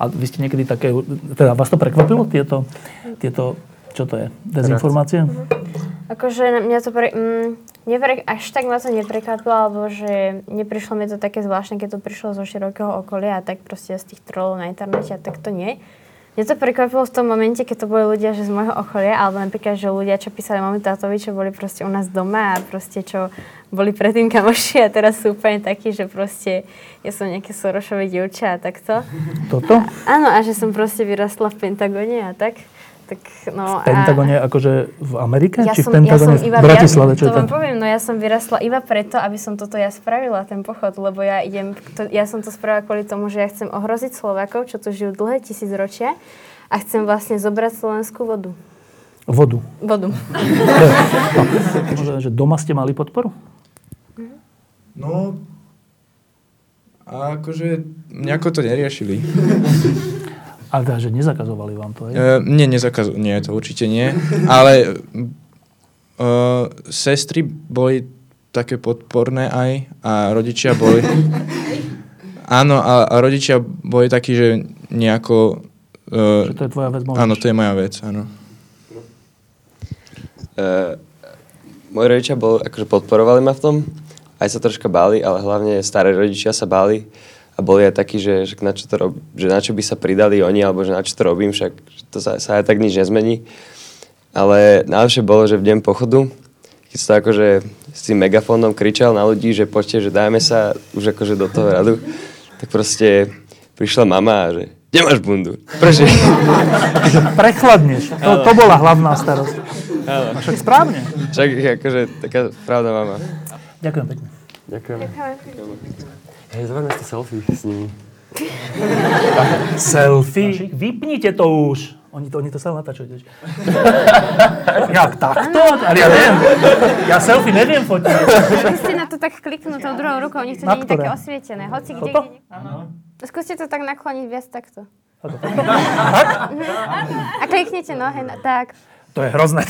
A vy ste niekedy také, teda vás to prekvapilo, tieto, tieto čo to je, dezinformácie? Akože mňa to pre, mm, nepre, až tak ma to neprekvapilo, alebo že neprišlo mi to také zvláštne, keď to prišlo zo širokého okolia a tak proste z tých trolov na internete a tak to nie. Mňa to prekvapilo v tom momente, keď to boli ľudia že z môjho okolia, alebo napríklad, že ľudia, čo písali mami tátovi, čo boli proste u nás doma a proste čo boli predtým kamoši a teraz sú úplne takí, že proste ja som nejaké Sorošové dievča a takto. Toto? Áno, a že som proste vyrastla v Pentagone a tak. Tak, no, V Pentagone akože v Amerike? Ja či som, v Pentagone ja som iba, v Bratislave? Čo ja, to vám poviem, no ja som vyrastla iba preto, aby som toto ja spravila, ten pochod, lebo ja idem, to, ja som to spravila kvôli tomu, že ja chcem ohroziť Slovákov, čo tu žijú dlhé tisícročia a chcem vlastne zobrať slovenskú vodu. Vodu. Vodu. Možno, že doma ste mali podporu? No, a akože nejako to neriešili. Ale teda, že nezakazovali vám to, je? Uh, nie, nezakazu- nie, to určite nie. Ale uh, sestry boli také podporné aj a rodičia boli... Áno, a, a rodičia boli takí, že nejako... Uh, Že to je tvoja vec, môžeš. áno, to je moja vec, áno. Uh, moji rodičia bol, akože podporovali ma v tom, aj sa troška báli, ale hlavne staré rodičia sa báli a boli aj takí, že, že, na čo to rob, že na čo by sa pridali oni, alebo že na čo to robím, však že to sa, sa aj tak nič nezmení. Ale najlepšie bolo, že v deň pochodu, keď sa akože s tým megafónom kričal na ľudí, že poďte, že dajme sa už akože do toho radu, tak proste prišla mama a že kde máš bundu? Prečo? Prechladneš. To, to bola hlavná starosť. A však správne. Však akože taká pravda mama. Ďakujem pekne. Ďakujem. Hej, zoberme si selfie s nimi. Selfie. Vypnite to už. Oni to, oni to stále natáčajú. tiež. Jak takto? Ale ja neviem. Ja selfie neviem fotiť. Vy ste na to tak kliknú tou druhou rukou, nech to nie je také osvietené. Hoci kde, Toto? kde. Skúste to tak nakloniť viac takto. Mhm. A kliknite nohe na, tak. To je hrozné.